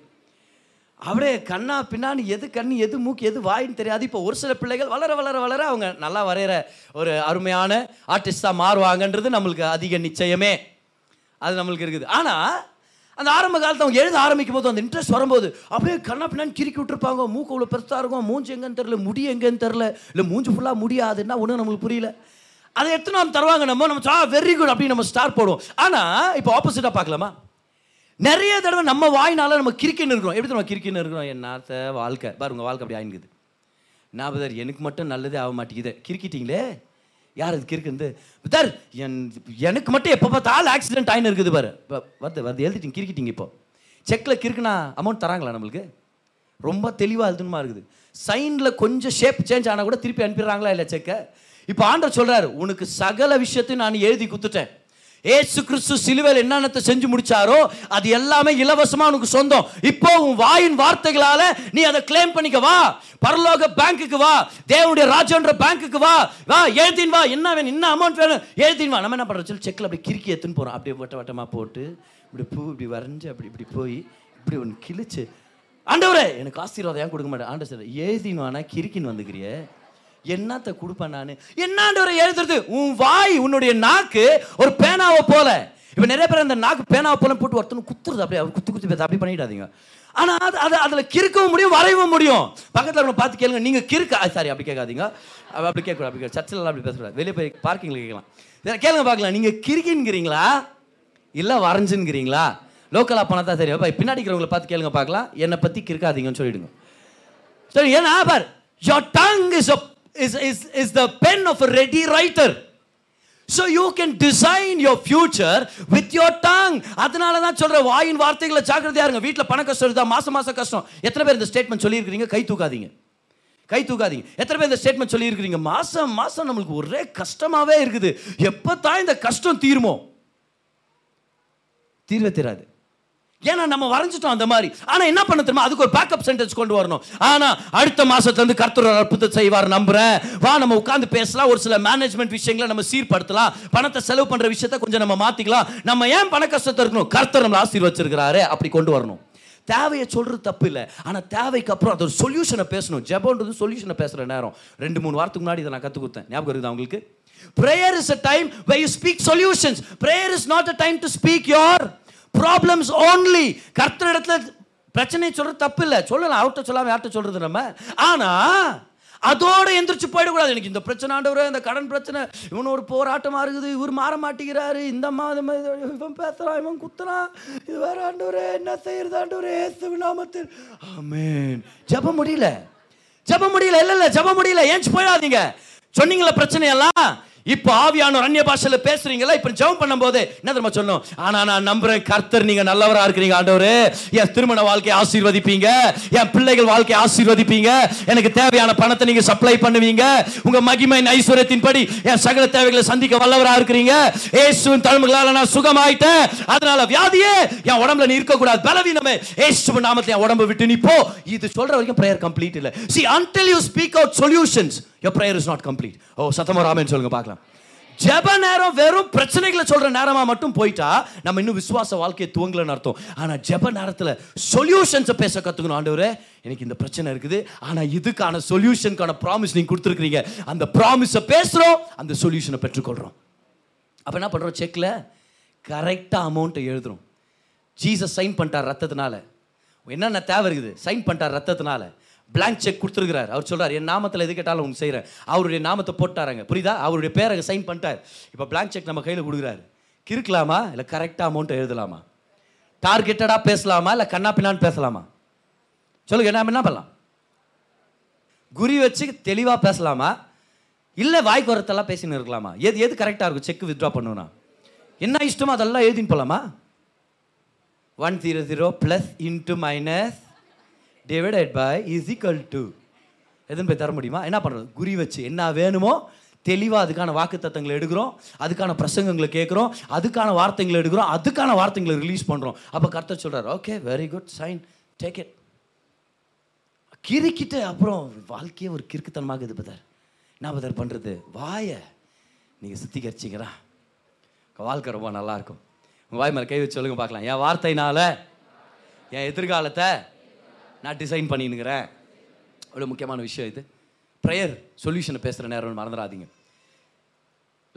அப்படியே கண்ணா பின்னான்னு எது கண் எது மூக்கு எது வாயின்னு தெரியாது. இப்போ ஒரு சில பிள்ளைகள் வளர வளர வளர அவங்க நல்லா வரைகிற ஒரு அருமையான ஆர்டிஸ்டாக மாறுவாங்கன்றது நம்மளுக்கு அதிக நிச்சயமே. அது நம்மளுக்கு இருக்குது. ஆனால் அந்த ஆரம்ப காலத்தை அவங்க எழுத ஆரம்பிக்கும் போது அந்த இன்ட்ரெஸ்ட் வரும்போது அப்படியே கண்ணா பின்னான்னு கிறுக்கி விட்டுருப்பாங்க. மூக்கு அவ்வளோ பெருசாக இருக்கும். மூஞ்சி எங்கேன்னு தெரில முடி எங்கேன்னு தெரில இல்லை மூஞ்சி ஃபுல்லாக முடியாதுன்னா ஒன்றும் நம்மளுக்கு புரியல. அதை எடுத்து நம்ம தருவாங்க நம்ம. நம்ம வெரி குட் அப்படின்னு நம்ம ஸ்டார் போடுவோம். ஆனால் இப்போ ஆப்போசிட்டாக பார்க்கலாமா? நிறைய தடவை நம்ம வாயினால நம்ம கிறுக்கின்னு இருக்கிறோம். எப்படி நம்ம கிரிக்கின்னு இருக்கிறோம்? என்னத்த வாழ்க்கை. பாருங்க வாழ்க்கை அப்படி ஆயினுக்குது நான் பதர் எனக்கு மட்டும் நல்லதே ஆக மாட்டேங்குது. கிறுக்கிட்டீங்களே? யார் அது கிறுக்குந்து பதர் என் எனக்கு மட்டும் எப்போ பார்த்தாலும் ஆக்சிடென்ட் ஆயின்னு இருக்குது பாரு. இப்போ வந்து வந்து எழுதிட்டீங்க கிரிக்கிட்டீங்க இப்போ. செக்கில் கிறுக்குனா அமௌண்ட் தராங்களா நம்மளுக்கு? ரொம்ப தெளிவாக எழுதணுமா இருக்குது. சைனில் கொஞ்சம் ஷேப் சேஞ்ச் ஆனால் கூட திருப்பி அனுப்பிடுறாங்களா இல்லை செக்கை இப்போ ஆண்டர் சொல்கிறாரு உனக்கு சகல விஷயத்தையும் நான் எழுதி கொடுத்துட்டேன். ஏசு கிறிஸ்து சிலுவையில் என்னென்னத்தை செஞ்சு முடிச்சாரோ அது எல்லாமே இலவசமா உனக்கு சொந்தம். இப்போ உன் வாயின் வார்த்தைகளால நீ அதை கிளைம் பண்ணிக்க வா. பரலோக பேங்க்குக்கு வா. தேவனுடைய ராஜன்ற பேங்க்குக்கு வா. வா எழுதின் வா. என்ன வேணும்? என்ன அமௌண்ட் வேணும்? எழுதின் வா. நம்ம என்ன பண்ணுறோம் சொல்லி செக்கில் அப்படி கிறுக்கி எடுத்துன்னு போறோம். அப்படியே வட்ட வட்டமாக போட்டு இப்படி பூ இப்படி வரைஞ்சு அப்படி இப்படி போய் இப்படி ஒன்று கிழிச்சு. ஆண்டவரே எனக்கு ஆசீர்வாதம் ஏன் கொடுக்க மாட்டேன்? ஆண்டவர் சார் எழுதின்னு வானா கிறுக்கின்னு வந்துக்கிறியே. என்னத்த கொடுப்பேன் நான்? என்னாண்டவரை எழுதுறது? உன் வாய் உன்னுடைய நாக்கு ஒரு பேனாவை போல. இப்போ நிறைய பேர் அந்த நாக்கு பேனாவை போல போட்டு ஒருத்தனும் குத்துறது அப்படியே அவர் குத்து குத்து பேச அப்படி பண்ணிடாதீங்க. ஆனால் அது அது அதில் கிறுக்கவும் முடியும் வரையவும் முடியும். பக்கத்தில் அவங்க பார்த்து கேளுங்க நீங்கள் கிறுக்க சாரி அப்படி கேட்காதீங்க. அப்படி கேட்கக்கூடாது அப்படி சர்ச்சில் அப்படி பேசக்கூடாது. வெளியே போய் பார்க்கிங்கில் கேட்கலாம். கேளுங்க பார்க்கலாம். நீங்கள் கிறுக்கின்கிறீங்களா இல்லை வரைஞ்சுங்கிறீங்களா லோக்கலாக போனால் தான் சரி. பின்னாடி இருக்கிறவங்களை பார்த்து கேளுங்க பார்க்கலாம். என்னை பற்றி கிறுக்காதீங்கன்னு சொல்லிவிடுங்க சரி ஏன்னா for your tongue is a is is is the pen of a ready writer. So you can design your future with your tongue. அதனால தான் சொல்கிற வாயின் வார்த்தைகளை ஜாக்கிரதையாக இருங்க. வீட்டில் பண கஷ்டம் இருந்தால் மாதம் மாதம் கஷ்டம். எத்தனை பேர் இந்த ஸ்டேட்மெண்ட் சொல்லியிருக்கிறீங்க? கை தூக்காதீங்க. கை தூக்காதீங்க. எத்தனை பேர் இந்த ஸ்டேட்மெண்ட் சொல்லியிருக்கிறீங்க? மாதம் மாதம் நம்மளுக்கு ஒரே கஷ்டமாகவே இருக்குது. எப்போ தான் இந்த கஷ்டம் தீருமோ? தீர்வே தீராது. ஏன்னா நம்ம வரைஞ்சிட்டோம் அந்த மாதிரி. ஆனால் என்ன பண்ண தெரியுமா? அதுக்கு ஒரு பேக்கப் சென்டென்ஸ் கொண்டு வரணும். ஆனால் அடுத்த மாதத்துலேருந்து கர்த்தர் அற்புதம் செய்வார் நம்புகிறேன் வா நம்ம உட்காந்து பேசலாம். ஒரு சில மேனேஜ்மெண்ட் விஷயங்களை நம்ம சீர்படுத்தலாம். பணத்தை செலவு பண்ணுற விஷயத்த கொஞ்சம் நம்ம மாற்றிக்கலாம் நம்ம ஏன் பண கஷ்டத்தை இருக்கணும்? கர்த்தர் நம்மளை ஆசீர்வச்சிருக்கிறாரு அப்படி கொண்டு வரணும். தேவையை சொல்கிறது தப்பு இல்லை. ஆனால் தேவைக்கு அப்புறம் அது ஒரு சொல்யூஷனை பேசணும். ஜெபன்றது சொல்யூஷனை பேசுகிற நேரம். ரெண்டு மூணு வாரத்துக்கு முன்னாடி இதை நான் கற்றுக் கொடுத்தேன். ஞாபகம் இருக்குதா உங்களுக்கு? Prayer is a time where you speak solutions. Prayer is not a time to speak problems only கர்த்தர் இடத்துல பிரச்சனை சொல்கிறது தப்பு இல்லை சொல்லலாம் அவர்கிட்ட சொல்லாம யார்கிட்ட சொல்கிறது நம்ம? ஆனால் அதோடு எந்திரிச்சு போயிடக்கூடாது. எனக்கு இந்த பிரச்சனை ஆண்டவர் இந்த கடன் பிரச்சனை இவன் ஒரு போராட்டமாக இருக்குது இவர் மாற மாட்டேங்கிறாரு. இந்த மாதிரி இவன் பேசுறான் இவன் குத்துறான். இது வேற ஆண்டவர் என்ன செய்யறது ஆண்டவர் ஏசு நாமத்தில். ஆமேன் ஜெபம் முடியல. ஜெபம் முடியல இல்லை இல்லை ஜெபம் முடியல. ஏன்ச்சு போயிடாதீங்க. சொன்னீங்களா பிரச்சனையெல்லாம்? இப்போ ஆவியானவர் அந்நிய பாஷையில பேசுறீங்களா? இப்போ ஜெபம் பண்ணும்போது என்ன தெரியுமா சொன்னோம் ஆனா நான் நம்புறேன் கர்த்தர் நீங்க நல்லவரா இருக்கிறீங்க ஆண்டவர். என் திருமண வாழ்க்கையை ஆசீர்வதிப்பீங்க. என் பிள்ளைகள் வாழ்க்கையை ஆசீர்வதிப்பீங்க. எனக்கு தேவையான பணத்தை நீங்க சப்ளை பண்ணுவீங்க. உங்க மகிமை ஐஸ்வர்யத்தின்படி என் சகல தேவைகளை சந்திக்க வல்லவரா இருக்கிறீங்க. ஏசுவின் தழும்புகளால நான் சுகமாயிட்டேன். அதனால வியாதியே என் உடம்புல நீ இருக்கக்கூடாது. பலவீனமே ஏசு நாமத்தை என் உடம்பு விட்டு நீ போ. இது சொல்ற வரைக்கும் ப்ரேயர் கம்ப்ளீட் இல்ல. See until you speak out solutions your prayer is not complete oh சத்தமா சொல்லுங்க பார்க்கலாம். ஜெப நேரம் வெறும் பிரச்சனைகளை சொல்ற நேரமா மட்டும் போயிட்டா நம்ம இன்னும் விசுவாச வாழ்க்கையை துவங்கலன்னு அர்த்தம். ஆனா ஜெப நேரத்துல சொல்யூஷன்ஸை பேச கத்துக்கணும் ஆண்டவரே. எனக்கு இந்த பிரச்சனை இருக்குது. ஆனா இதுக்கான சொல்யூஷனுக்கான ப்ராமிஸ் நீங்க கொடுத்துருக்கீங்க அந்த ப்ராமிஸை பேசுறோம் அந்த சொல்யூஷனை பெற்றுக்கொள்றோம். அப்ப என்ன பண்றோம்? செக்ல கரெக்டா அமௌண்ட்டை எழுதுறோம். ஜீசஸ் சைன் பண்ணிட்டார் ரத்தத்தினால. என்னென்ன தேவை இருக்குது? சைன் பண்ணிட்டார் ரத்தத்தினால. பிளாங்க் செக் கொடுத்துருக்கிறார். அவர் சொல்கிறார் என் நாமத்தில் எது கேட்டாலும் உங்க செய்கிறேன் அவருடைய நாமத்தை போட்டாராங்க. புரியுதா? அவருடைய பேரை சைன் பண்ணிட்டார். இப்போ பிளாங்க் செக் நம்ம கையில் கொடுக்குறாரு. கிறுக்கலாமா? இல்லை கரெக்டாக அமௌண்ட்டை எழுதலாமா? டார்கெட்டடாக பேசலாமா? இல்லை கண்ணா பின்னான்னு பேசலாமா? சொல்லுங்க என்ன என்ன பண்ணலாம். குறி வச்சு தெளிவாக பேசலாமா? இல்லை வாய்க்கு வரத்தெல்லாம் பேசின்னு இருக்கலாமா? எது எது கரெக்டாக இருக்கும்? செக் வித்ட்ரா பண்ணுவேனா என்ன இஷ்டமோ அதெல்லாம் எழுதின்னு போகலாமா one zero zero plus into minus divided by is equal to எதுன்னு போய் தர முடியுமா? என்ன பண்ணுறது குறி வச்சு என்ன வேணுமோ தெளிவாக அதுக்கான வாக்குத்தத்தங்களை எடுக்கிறோம் அதுக்கான பிரசங்கங்களை கேட்குறோம் அதுக்கான வார்த்தைங்களை எடுக்கிறோம் அதுக்கான வார்த்தைங்களை ரிலீஸ் பண்ணுறோம் அப்போ கர்த்தர் சொல்கிறார் okay very good sign take it கிறுக்கிட்டு அப்புறம் வாழ்க்கையே ஒரு கிறுக்குத்தனமாக இது பதர் என்ன பதர் பண்ணுறது வாயை நீங்கள் சுத்திகரிச்சிக்கிறா வாழ்க்கை ரொம்ப நல்லா இருக்கும். உங்கள் வாய் மேலே கை வச்சு சொல்லுங்க பார்க்கலாம். என் வார்த்தைனால என் எதிர்காலத்தை நான் டிசைன் பண்ணினுங்கிறேன். அவ்வளோ முக்கியமான விஷயம் இது. ப்ரேயர் சொல்யூஷனை பேசுகிற நேரம் மறந்துடாதீங்க.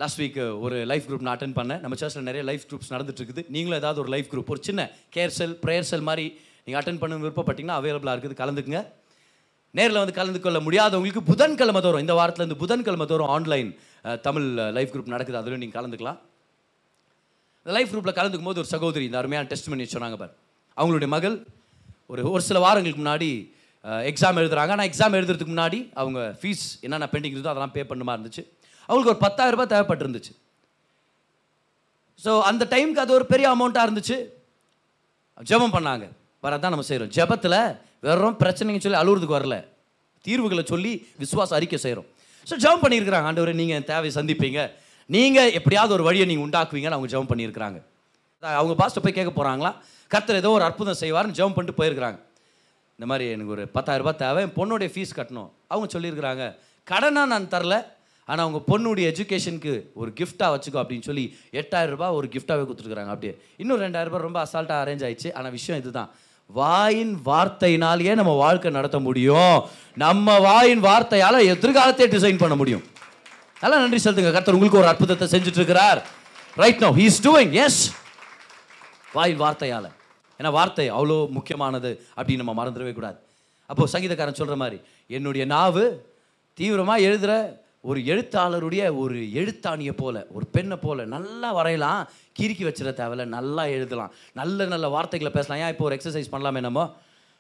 லாஸ்ட் வீக் ஒரு லைஃப் குரூப் நான் அட்டன் பண்ணேன். நம்ம சர்ச்சில் நிறைய லைஃப் குரூப்ஸ் நடந்துட்டுருக்குது நீங்களும் ஏதாவது ஒரு லைஃப் குரூப் ஒரு சின்ன கேர் செல் ப்ரேயர் செல் மாதிரி நீங்கள் அட்டன் பண்ண விருப்பப்பட்டீங்கன்னா அவைலபிளாக இருக்குது. கலந்துக்குங்க. நேரில் வந்து கலந்து கொள்ள முடியாதவங்களுக்கு புதன்கிழமை தோறும் இந்த வாரத்தில் இருந்து புதன்கிழமை தோறும் ஆன்லைன் தமிழ் லைஃப் குரூப் நடக்குது. அதில் நீங்கள் கலந்துக்கலாம். இந்த லைஃப் குரூப்பில் கலந்துக்கும் போது ஒரு சகோதரி இந்த அருமையான டெஸ்ட் பண்ணி சொன்னாங்க பார். அவங்களுடைய மகள் ஒரு ஒரு சில வாரங்களுக்கு முன்னாடி எக்ஸாம் எழுதுறாங்க. ஆனால் எக்ஸாம் எழுதுறதுக்கு முன்னாடி அவங்க ஃபீஸ் என்னென்ன பெண்டிங் இருந்தோ அதெல்லாம் பே பண்ணுமா இருந்துச்சு. அவங்களுக்கு ஒரு பத்தாயிரம் ரூபாய் தேவைப்பட்டிருந்துச்சு. ஸோ அந்த டைமுக்கு அது ஒரு பெரிய அமௌண்ட்டாக இருந்துச்சு. ஜெபம் பண்ணாங்க. வரதான் நம்ம செய்கிறோம் ஜெபத்தில் வெறும் பிரச்சனைங்க சொல்லி அழுவுறதுக்கு வரல. தீர்வுகளை சொல்லி விசுவாச அறிக்கை செய்கிறோம் ஸோ ஜெபம் பண்ணியிருக்கிறாங்க. ஆண்டவரே நீங்கள் தேவையை சந்திப்பீங்க. நீங்கள் எப்படியாவது ஒரு வழியை நீங்கள் உண்டாக்குவீங்கன்னு அவங்க ஜெபம் பண்ணியிருக்கிறாங்க. அவங்க பாஸ்ட்டை போய் கேட்க போகிறாங்களா கர்த்தர் ஏதோ ஒரு அற்புதம் செய்வார்னு ஜெபம் பண்ணிட்டு போயிருக்கிறாங்க. இந்த மாதிரி எனக்கு ஒரு பத்தாயிரரூபா தேவை என் பொண்ணுடைய ஃபீஸ் கட்டணும். அவங்க சொல்லியிருக்கிறாங்க கடனாக நான் தரல ஆனால் அவங்க பொண்ணுடைய எஜுகேஷனுக்கு ஒரு கிஃப்டாக வச்சுக்கோ அப்படின்னு சொல்லி எட்டாயிரம் ரூபாய் ஒரு கிஃப்டாகவே கொடுத்துருக்குறாங்க அப்படியே. இன்னும் ரெண்டாயிரம் ரூபாய் ரொம்ப அசால்ட்டாக அரேஞ்ச் ஆயிடுச்சு. ஆனால் விஷயம் இதுதான். வாயின் வார்த்தையினாலேயே நம்ம வாழ்க்கை நடத்த முடியும். நம்ம வாயின் வார்த்தையால் எதிர்காலத்தை டிசைன் பண்ண முடியும். நல்லா நன்றி செலுத்துங்க. கர்த்தர் உங்களுக்கு ஒரு அற்புதத்தை செஞ்சுட்டு இருக்கிறார். Right now he is doing his வாயில் வார்த்தையால். ஏன்னா வார்த்தை அவ்வளோ முக்கியமானது அப்படின்னு நம்ம மறந்துடவே கூடாது. அப்போது சங்கீதக்காரன் சொல்கிற மாதிரி என்னுடைய நாவு தீவிரமாக எழுதுகிற ஒரு எழுத்தாளருடைய ஒரு எழுத்தாணியை போல ஒரு பெண்ணை போல் நல்லா வரையலாம் கிறுக்கி வச்சிட தேவையில்ல நல்லா எழுதலாம். நல்ல நல்ல வார்த்தைகளை பேசலாம். ஏன் இப்போ ஒரு எக்ஸசைஸ் பண்ணலாமே நம்ம?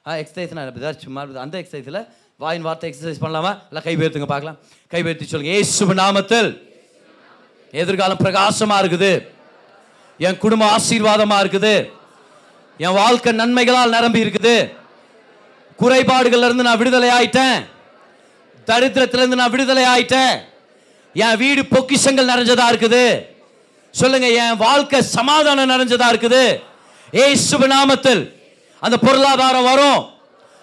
நான் ஏதாச்சும் சும்மா அந்த எக்ஸசைஸில் வாயின் வார்த்தை எக்ஸசைஸ் பண்ணலாமா? இல்லை கைபேர்த்துங்க பார்க்கலாம். கை சொல்லுங்கள் ஏ சுப நாமத்தில் எதிர்காலம் பிரகாசமாக இருக்குது. என் குடும்பம் ஆசீர்வாதமா இருக்குது. என் வாழ்க்கை நன்மைகளால் நிரம்பி இருக்குது. குறைபாடுகள்ல இருந்து நான் விடுதலை ஆயிட்டேன். தரித்திரத்திலிருந்து நான் விடுதலை ஆயிட்டேன். என் வீடு பொக்கிஷங்கள் நிறைஞ்சதா இருக்குது. சொல்லுங்க என் வாழ்க்கை சமாதானம் நிறைஞ்சதா இருக்குது. ஏசுப நாமத்தில் அந்த பொருளாதாரம் வரும்.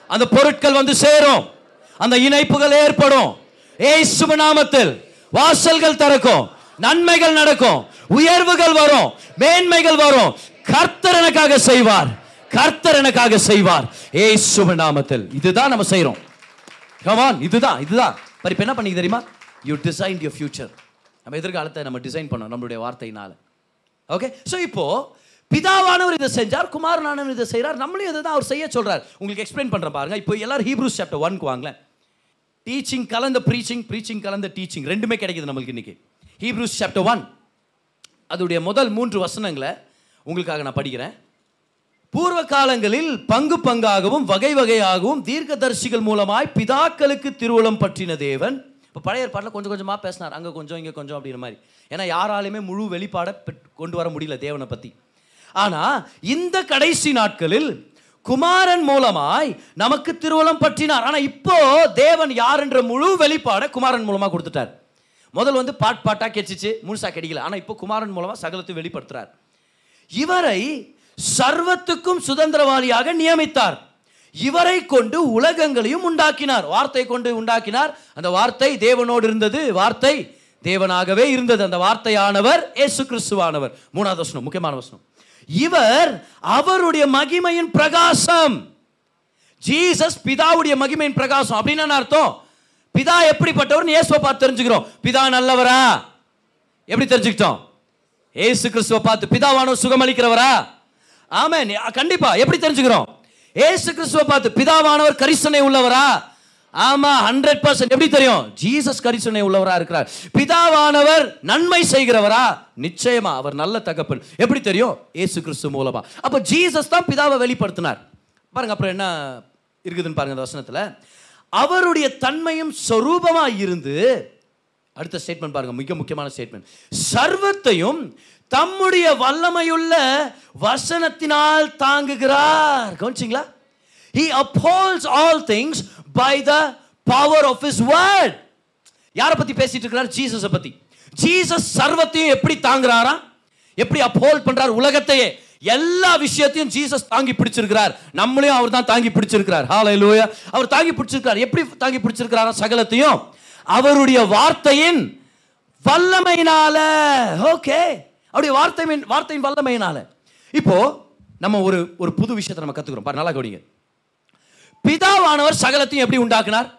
அந்த பொருட்கள் வந்து சேரும். அந்த இணைப்புகள் ஏற்படும். ஏசுப நாமத்தில் வாசல்கள் திறக்கும். நன்மைகள் நடக்கும் உயர்வுகள் வரும் மேன்மைகள் வரும். கர்த்தர் எனக்காக செய்வார். கர்த்தர் எனக்காக செய்வார். ஏ நாமத்தில். இதுதான் நம்ம செய்கிறோம் கமான் இதுதான் இதுதான். பரி என்ன பண்ணி தெரியுமா? யூ டிசைன் யூர் ஃபியூச்சர் நம்ம எதிர்காலத்தை நம்ம டிசைன் பண்ணோம் நம்மளுடைய வார்த்தையினால். ஓகே ஸோ இப்போ பிதாவானவர் இதை செஞ்சார் குமாரனானவர் இதை செய்கிறார் நம்மளையும் இதை தான் அவர் செய்ய சொல்கிறார் உங்களுக்கு எக்ஸ்பிளைன் பண்ணுற பாருங்க. இப்போ எல்லாரும் ஹீப்ரூஸ் சாப்டர் ஒன்க்கு வாங்களேன். டீச்சிங் கலந்த ப்ரீச்சிங் ப்ரீச்சிங் கலந்த டீச்சிங் ரெண்டுமே கிடைக்குது நம்மளுக்கு இன்னைக்கு. ஹீப்ரூஸ் சாப்டர் ஒன் அதோடைய முதல் மூன்று வசனங்களை உங்களுக்காக நான் படிக்கிறேன். பூர்வ காலங்களில் பங்கு பங்காகவும் வகை வகையாகவும் தீர்க்கதரிசிகள் மூலமாய் பிதாக்களுக்கு திருவுளம் பற்றின தேவன். இப்போ பழைய ஏற்பாட்டில் கொஞ்சம் கொஞ்சமாக பேசினார். அங்கே கொஞ்சம் இங்கே கொஞ்சம் அப்படிங்கிற மாதிரி. ஏன்னா யாராலையுமே முழு வெளிப்பாடை கொண்டு வர முடியல தேவனை பற்றி ஆனால் இந்த கடைசி நாட்களில் குமாரன் மூலமாய் நமக்கு திருவளம் பற்றினார். ஆனால் இப்போ தேவன் யார் என்ற முழு வெளிப்பாடை குமாரன் மூலமாக கொடுத்துட்டார். முதல் வந்து பாட் பாட்டாக கெச்சிச்சு முழுசாக கிடைக்கல. ஆனால் இப்போ குமாரன் மூலமாக சகலத்தை வெளிப்படுத்துறார். இவரை சர்வத்துக்கும் சுதந்திரவாளியாக நியமித்தார். இவரை கொண்டு உலகங்களையும் உண்டாக்கினார். வார்த்தை கொண்டு உண்டாக்கினார். அந்த வார்த்தை தேவனோடு இருந்தது. வார்த்தை தேவனாகவே இருந்தது. அந்த வார்த்தையானவர் ஏசு கிறிஸ்துவானவர். மூணாவது வசனம் முக்கியமான வசனம். இவர் அவருடைய மகிமையின் பிரகாசம். ஜீசஸ் பிதாவுடைய மகிமையின் பிரகாசம். அப்படின்னு அர்த்தம்? பிதா எப்படிப்பட்டவர்னு இயேசுவை பார்த்து தெரிஞ்சுக்கிறோம். பிதா நல்லவரா? எப்படி தெரிஞ்சுக்கிட்டோம்? ஏசு கிறிஸ்துவை பார்த்து பிதாவானவர் சுகமளிக்கிறவரா? ஆமே கண்டிப்பா. எப்படி தெரிஞ்சுக்கிறோம்? ஏசு கிறிஸ்துவை பார்த்து பிதாவானவர் கரிசனை உள்ளவரா? ஆமா ஹண்ட்ரட் பர்சன்ட் எப்படி தெரியும்? ஜீசஸ் கரிசனை உள்ளவரா இருக்கிறார். பிதாவானவர் நன்மை செய்கிறவரா? நிச்சயமா அவர் நல்ல தகப்பன். எப்படி தெரியும்? ஏசு கிறிஸ்து மூலமா. அப்ப ஜீசஸ் தான் பிதாவை வெளிப்படுத்தினார். பாருங்க அப்புறம் என்ன இருக்குதுன்னு பாருங்க வசனத்துல. அவருடைய தன்மையும் சொரூபமாக இருந்து அடுத்த ஸ்டேட்மெண்ட் பாருங்க மிக முக்கியமான ஸ்டேட்மெண்ட் சர்வத்தையும் தம்முடைய வல்லமையுள்ள வசனத்தினால் தாங்குகிறார். கவனிச்சிங்களா? He upholds all things by the power of his word யாரை பற்றி பேசிட்டு இருக்கிறார்? ஜீசஸை பற்றி ஜீசஸ் சர்வத்தையும் எப்படி தாங்குறாரா எப்படி அப்போல் பண்ணுறார் உலகத்தையே? எல்லா விஷயத்தையும் ஜீசஸ் தாங்கி பிடிச்சிருக்கிறார். நம்மளையும் அவர் தான் தாங்கி பிடிச்சிருக்கிறார். ஹalleluya அவர் தாங்கி பிடிச்சிருக்கிறார். எப்படி தாங்கி பிடிச்சிருக்கிறாரா சகலத்தையும்? அவருடைய வார்த்தையின் வல்லமையினால. ஓகே அவருடைய வார்த்தையின் வார்த்தையின் வல்லமையினால. இப்போ நம்ம ஒரு ஒரு புது விஷயத்தை நம்ம கத்துக்கிறோம். பாரு நல்லா கவனிங்க. பிதாவானவர் சகலத்தையும் எப்படி உண்டாக்குனார்?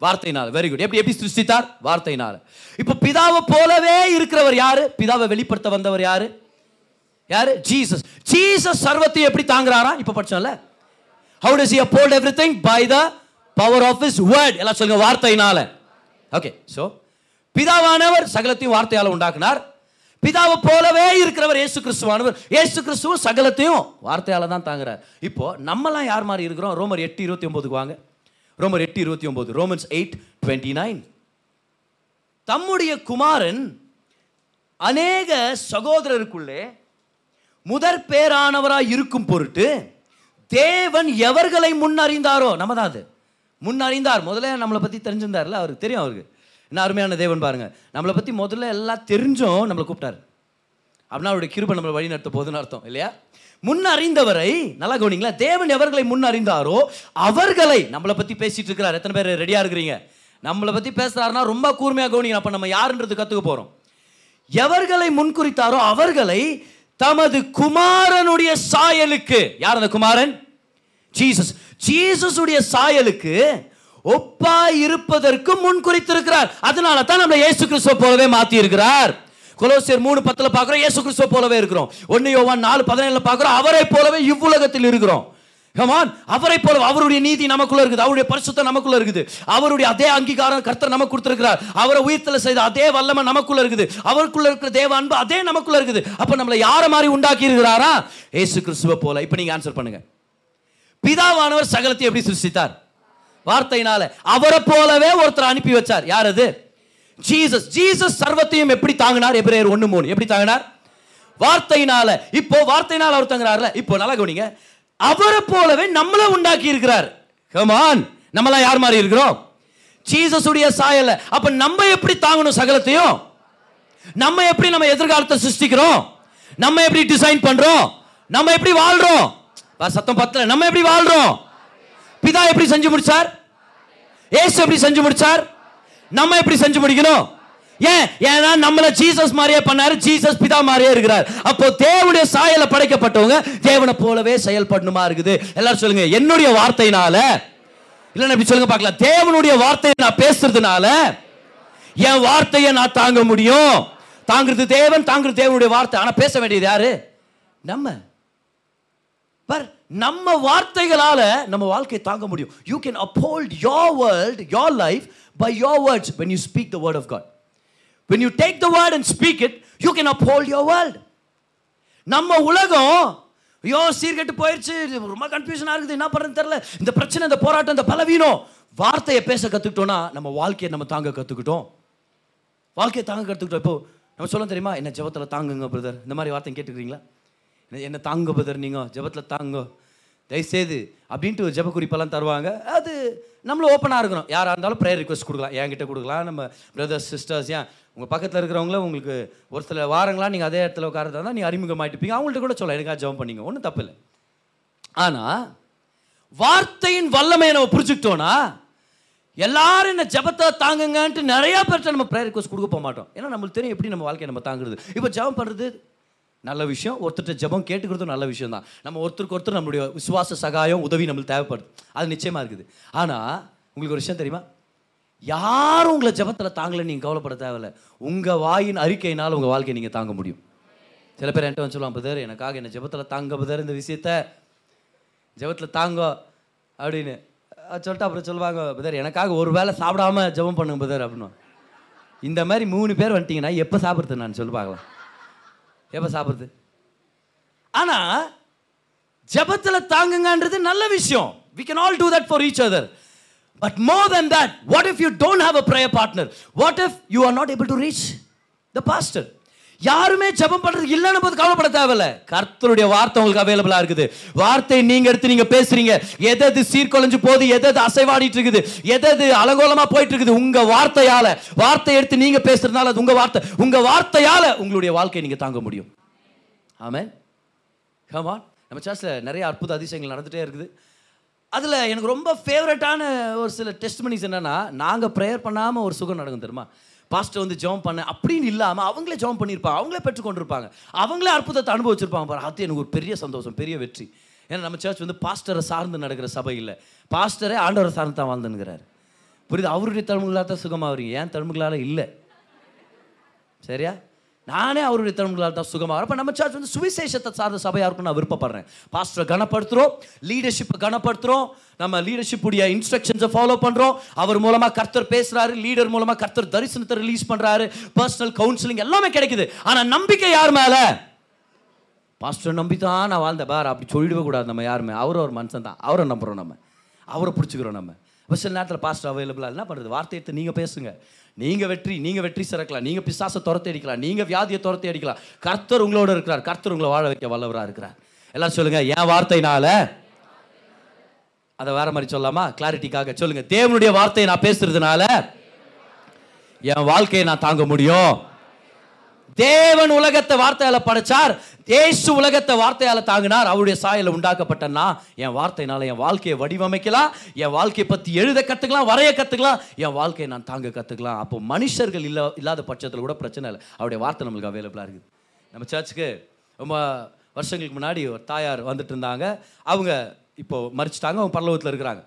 வார்த்தையினால. வெரி குட் எப்படி எப்படி சிருஷ்டித்தார்? வார்த்தையினால. இப்போ பிதாவை போலவே இருக்கிறவர் யாரு? பிதாவை வெளிப்படுத்த வந்தவர் யாரு? யாரு? ஜீசஸ் ஜீசஸ் சர்வத்தையும் எப்படி தாங்குறாரா? இப்போ படிச்சோம்ல. How does he uphold everything by the power of his word எல்லாம் சொல்லுங்க வார்த்தையினால. ஓகே ஸோ பிதாவானவர் சகலத்தையும் வார்த்தையால் உண்டாக்குனார். பிதாவை போலவே இருக்கிறவர் ஏசு கிறிஸ்துவானவர் ஏசு கிறிஸ்துவும் சகலத்தையும் வார்த்தையால் தான் தாங்குறார். இப்போ நம்மலாம் யார் மாதிரி இருக்கிறோம்? ரோமர் எட்டு இருபத்தி ஒம்போதுக்கு வாங்க. ரோமர் எட்டு இருபத்தி ஒம்போது ரோமன்ஸ் எயிட் டுவெண்ட்டி நைன் தம்முடைய குமாரன் அநேக சகோதரருக்குள்ளே முதற் பேரானவராய் இருக்கும் பொருட்டு தேவன் எவர்களை முன்னறிந்தாரோ நம்ம தான் அது. முன்னறிந்தார். முதல்ல நம்மளை பற்றி தெரிஞ்சிருந்தார்ல அவருக்கு தெரியும் அவருக்கு. என்ன அருமையான தேவன் பாருங்கள் நம்மளை பற்றி முதல்ல எல்லாம் தெரிஞ்சும் நம்மளை கூப்பிட்டாரு. அப்படின்னா அவருடைய கிருபை நம்மளை வழி நடத்த போதுன்னு அர்த்தம் இல்லையா? முன் அறிந்தவரை நல்லா கவனிங்களா? தேவன் எவர்களை முன் அறிந்தாரோ அவர்களை நம்மளை பற்றி பேசிட்டு இருக்கிறார். எத்தனை பேர் ரெடியாக இருக்கிறீங்க? நம்மளை பற்றி பேசுகிறாருன்னா ரொம்ப கூர்மையாக கவனிங்க. அப்போ நம்ம யாருன்றது கற்றுக்க போகிறோம் எவர்களை முன்குறித்தாரோ அவர்களை தமது குமாரனுடைய சாயலுக்கு யார் அந்த குமாரன்? ஜீசஸ். ஜீசஸுடைய சாயலுக்கு ஒப்பா இருப்பதற்கு முன் குறித்திருக்கிறார். அதனால தான் நம்ம இயேசு கிறிஸ்துவ போலவே மாத்தி இருக்கிறார் கொலோசியர் மூணு பத்தில் பார்க்குறோம் இயேசு கிறிஸ்துவ போலவே இருக்கிறோம். ஒன்று யோவான் நாலு பதினேழில் பார்க்குறோம் அவரை போலவே இவ்வுலகத்தில் இருக்கிறோம். கமான் அவரை போல அவருடைய நீதி நமக்குள்ள இருக்குது. அவருடைய பரிசுத்தம் நமக்குள்ள இருக்குது. அவருடைய அதே அங்கீகாரம் கர்த்தர் நமக்கு கொடுத்திருக்கிறார். அவரை உயிர்த்தல செய்த அதே வல்லமை நமக்குள்ள இருக்குது. அவருக்குள்ள இருக்கிற தேவ அன்பு அதே நமக்குள்ள இருக்குது. அப்ப நம்மளை யார மாதிரி உண்டாக்கி இருக்கிறாரா இயேசு கிறிஸ்துவ போல. இப்போ நீங்க ஆன்சர் பண்ணுங்க. பிதாவானவர் சகலத்தை எப்படி சிருஷ்டித்தார்? வார்த்தையினால. அவரை போலவே ஒருத்தர் அனுப்பி வச்சார். யார் அது? ஜீசஸ். ஜீசஸ் சர்வத்தையும் எப்படி தாங்கினார்? எபிரேயர் ஒன்று மூணு. எப்படி தாங்கினார்? வார்த்தையினால. இப்போ வார்த்தையினால் அவர் தாங்கினார்ல இப்போ நல்லா கவனிங்க. அவரை போலவே நம்மளை உண்டாக்கி இருக்கிறார். கமான் நம்மளாம் யார் மாதிரி இருக்கிறோம்? ஜீசஸ் உடைய சாயல அப்ப நம்ம எப்படி தாங்கணும் சகலத்தையும்? நம்ம எப்படி நம்ம எதிர்காலத்தை சிருஷ்டிக்கிறோம்? நம்ம எப்படி டிசைன் பண்றோம்? நம்ம எப்படி வாழ்றோம்? சத்தம் பத்தல. நம்ம எப்படி வாழ்றோம்? பிதா எப்படி செஞ்சு முடிச்சார்? ஏசு எப்படி செஞ்சு முடிச்சார்? நம்ம எப்படி செஞ்சு முடிக்கணும்? ஏன்? ஏன்னா நம்மள ஜீசஸ் மாதிரியே பண்ணாரு ஜீசஸ் பிதா மாதிரியே இருக்கிறார். அப்போ தேவனுடைய சாயல படைக்கப்பட்டவங்க தேவனை போலவே செயல்படணுமா இருக்குது? எல்லாரும் சொல்லுங்க என்னுடைய வார்த்தையினால? இல்லைன்னா இப்படி சொல்லுங்க பார்க்கலாம். தேவனுடைய வார்த்தையை நான் பேசுறதுனால என் வார்த்தையை நான் தாங்க முடியும். தாங்கிறது தேவன் தாங்கிறது தேவனுடைய வார்த்தை. ஆனா பேச வேண்டியது யாரு? நம்ம. பர் நம்ம வார்த்தைகளால நம்ம வாழ்க்கையை தாங்க முடியும். You can uphold your world your life by your words when you speak the word of God when you take the word and speak it you can uphold your world நம்ம உலகம் ஐயோ சீர்கெட்டு போயிடுச்சு ரொம்ப கன்ஃபியூஷனாக இருக்குது என்ன பண்ணுறது தெரில இந்த பிரச்சனை இந்த போராட்டம் இந்த பலவீனம். வார்த்தையை பேச கற்றுக்கிட்டோன்னா நம்ம வாழ்க்கையை நம்ம தாங்க கற்றுக்கிட்டோம் வாழ்க்கையை தாங்க கற்றுக்கிட்டோம் இப்போ நம்ம சொல்ல தெரியுமா? என்ன ஜெபத்தில் தாங்குங்க பிரதர் இந்த மாதிரி வார்த்தை கேட்டுக்கிறீங்களா? என்ன- என்ன தாங்க பிரதர் நீங்கள் ஜெபத்தில் தாங்க தயவுசெய்து அப்படின்ட்டு ஒரு ஜபக்குறிப்பெல்லாம் தருவாங்க. அது நம்மளும் ஓப்பனாக இருக்கணும். யாராக இருந்தாலும் ப்ரேயர் ரிக்வஸ்ட் கொடுக்கலாம். என்கிட்ட கொடுக்கலாம். நம்ம பிரதர்ஸ் சிஸ்டர்ஸ் ஏன் உங்கள் பக்கத்தில் இருக்கிறவங்கள உங்களுக்கு ஒரு சில வாரங்களா நீங்கள் அதே இடத்துல உட்காரதா இருந்தால் நீங்கள் அறிமுகமாயிட்டுப்பீங்க அவங்கள்ட்ட கூட சொல்லலாம் எனக்காக ஜெபம் பண்ணிங்க ஒன்றும் தப்பு இல்லை. ஆனால் வார்த்தையின் வல்லமையை நம்ம புரிஞ்சுக்கிட்டோன்னா எல்லாரும் என்ன ஜெபத்தை தாங்குங்கன்ட்டு நிறையா பேர்கிட்ட நம்ம ப்ரேயர் ரிக்வஸ்ட் கொடுக்க போக மாட்டோம். ஏன்னா நம்மளுக்கு தெரியும் எப்படி நம்ம வாழ்க்கையை நம்ம தாங்குறது. இப்போ ஜெபம் பண்ணுறது நல்ல விஷயம். ஒருத்தர்கிட்ட ஜெபம் கேட்டுக்கிறதும் நல்ல விஷயம் தான் நம்ம ஒருத்தருக்கு ஒருத்தர் நம்மளுடைய விசுவாச சகாயம் உதவி நம்மளுக்கு தேவைப்படுது. அது நிச்சயமாக இருக்குது. ஆனால் உங்களுக்கு ஒரு விஷயம் தெரியுமா? யாரும் உங்களை ஜெபத்தில் தாங்கலை நீங்கள் கவலைப்பட தேவையில்ல. உங்கள் வாயின் அறிக்கையினால் உங்கள் வாழ்க்கையை நீங்கள் தாங்க முடியும். சில பேர் என்கிட்ட வந்து சொல்லுவாங்க புதர் எனக்காக என்ன ஜெபத்தில் தாங்க புதர் இந்த விஷயத்த ஜெபத்தில் தாங்கோ அப்படின்னு. சொல்லிட்டு அப்புறம் சொல்லுவாங்க புதர் எனக்காக ஒரு வேளை சாப்பிடாம ஜெபம் பண்ணுங்க புதர் அப்படின்னு. இந்த மாதிரி மூணு பேர் வந்துட்டீங்கன்னா எப்போ சாப்பிட்றது நான் சொல்லி பார்க்கலாம். எப்போ சாப்பிட்றது? ஆனால் ஜெபத்தில் தாங்குங்கன்றது நல்ல விஷயம். We can all do that for each other but more than that what if you don't have a prayer partner? What if you are not able to reach the pastor? யாருமே ஜெபம் பண்றது இல்லைன்னு போது கவலைப்பட தேவையில்ல. கர்த்தருடைய வார்த்தை உங்களுக்கு அவைலபிளா இருக்குது. வார்த்தை நீங்க எடுத்து நீங்க பேசுறீங்க. எதது எது சீர்குலைஞ்சு போகுது எதது எது அசைவாடிட்டு இருக்குது எதது எது அலங்கோலமா போயிட்டு இருக்குது உங்க வார்த்தையால. வார்த்தை எடுத்து நீங்க பேசுறதுனால அது உங்க வார்த்தை. உங்க வார்த்தையால உங்களுடைய வாழ்க்கையை நீங்க தாங்க முடியும். ஆமே கமான் நம்ம சாஸ்ல நிறைய அற்புத அதிசயங்கள் நடந்துகிட்டே இருக்குது. அதில் எனக்கு ரொம்ப ஃபேவரட்டான ஒரு சில டெஸ்ட் மணிஸ் என்னென்னா நாங்கள் ப்ரேயர் பண்ணாமல் ஒரு சுகம் நடக்கும் தெரியுமா? பாஸ்டர் வந்து ஜெபம் பண்ண அப்படின்னு இல்லாமல் அவங்களே ஜாம் பண்ணியிருப்பாங்க அவங்களே பெற்றுக்கொண்டிருப்பாங்க. அவங்களே அற்புதத்தை அனுபவிச்சிருப்பாங்க. பாரு அது எனக்கு ஒரு பெரிய சந்தோஷம் பெரிய வெற்றி. ஏன்னா நம்ம சர்ச் வந்து பாஸ்டரை சார்ந்து நடக்கிற சபை இல்லை. பாஸ்டரே ஆண்டவரை சார்ந்து தான் வாழ்ந்துங்கிறாரு புரியுது? அவருடைய தழும்புகளாக தான் சுகமாக வரீங்க ஏன் தழும்புகளால் இல்லை? சரியா? நானே அவருடைய திறன்களால் தான் சுகமாக அப்போ நம்ம சர்ச் வந்து சுவிசேஷத்தை சார்ந்த சபையாக இருக்கும்னு நான் விருப்பப்படுறேன். பாஸ்டரை கனப்படுத்துகிறோம் லீடர்ஷிப்பை கனப்படுத்துகிறோம் நம்ம லீடர்ஷிப்புடைய இன்ஸ்ட்ரக்ஷன்ஸை ஃபாலோ பண்ணுறோம் அவர் மூலமாக கர்த்தர் பேசுகிறாரு லீடர் மூலமாக கர்த்தர் தரிசனத்தை ரிலீஸ் பண்ணுறாரு பர்சனல் கவுன்சிலிங் எல்லாமே கிடைக்குது. ஆனால் நம்பிக்கை யார் மேலே? பாஸ்டர் நம்பி தான் நான் வாழ்ந்த பார் அப்படி சொல்லிடவே கூடாது நம்ம யாருமே. அவரும் ஒரு மனுஷன் தான் அவரை நம்புகிறோம் நம்ம. அவரை பிடிச்சிக்கிறோம் நம்ம. இப்போ சில நேரத்தில் பாஸ்டர் அவைலபிளாக என்ன பண்ணுறது வார்த்தை எடுத்து நீங்கள் பேசுங்க. நீங்கள் வெற்றி நீங்கள் வெற்றி சிறக்கலாம். நீங்கள் பிசாசை துரத்தி அடிக்கலாம். நீங்கள் வியாதியை துரத்தி அடிக்கலாம். கர்த்தர் உங்களோட இருக்கிறார். கர்த்தர் உங்களை வாழ வைக்க வல்லவராக இருக்கிறார். எல்லாரும் சொல்லுங்க என் வார்த்தைனால அதை வேற மாதிரி சொல்லாமா? கிளாரிட்டிக்காக சொல்லுங்க. தேவனுடைய வார்த்தையை நான் பேசுறதுனால என் வாழ்க்கையை நான் தாங்க முடியும். தேவன் உலகத்தை வார்த்தையால படைச்சார். தேசு உலகத்தை வார்த்தையால தாங்கினார். அவருடைய சாயல உண்டாக்கப்பட்டனா என் வார்த்தையினால என் வாழ்க்கையை வடிவமைக்கலாம். என் வாழ்க்கையை பத்தி எழுத கத்துக்கலாம் வரைய கத்துக்கலாம். என் வாழ்க்கையை நான் தாங்க கத்துக்கலாம். அப்போ மனுஷர்கள் இல்ல இல்லாத பட்சத்தில் கூட பிரச்சனை இல்லை. அவருடைய வார்த்தை நம்மளுக்கு அவைலபிளாக இருக்குது. நம்ம சர்ச்சுக்கு ரொம்ப வருஷங்களுக்கு முன்னாடி ஒரு தாயார் வந்துட்டு இருந்தாங்க. அவங்க இப்போ மறிச்சிட்டாங்க அவங்க பரலோகத்தில் இருக்கிறாங்க.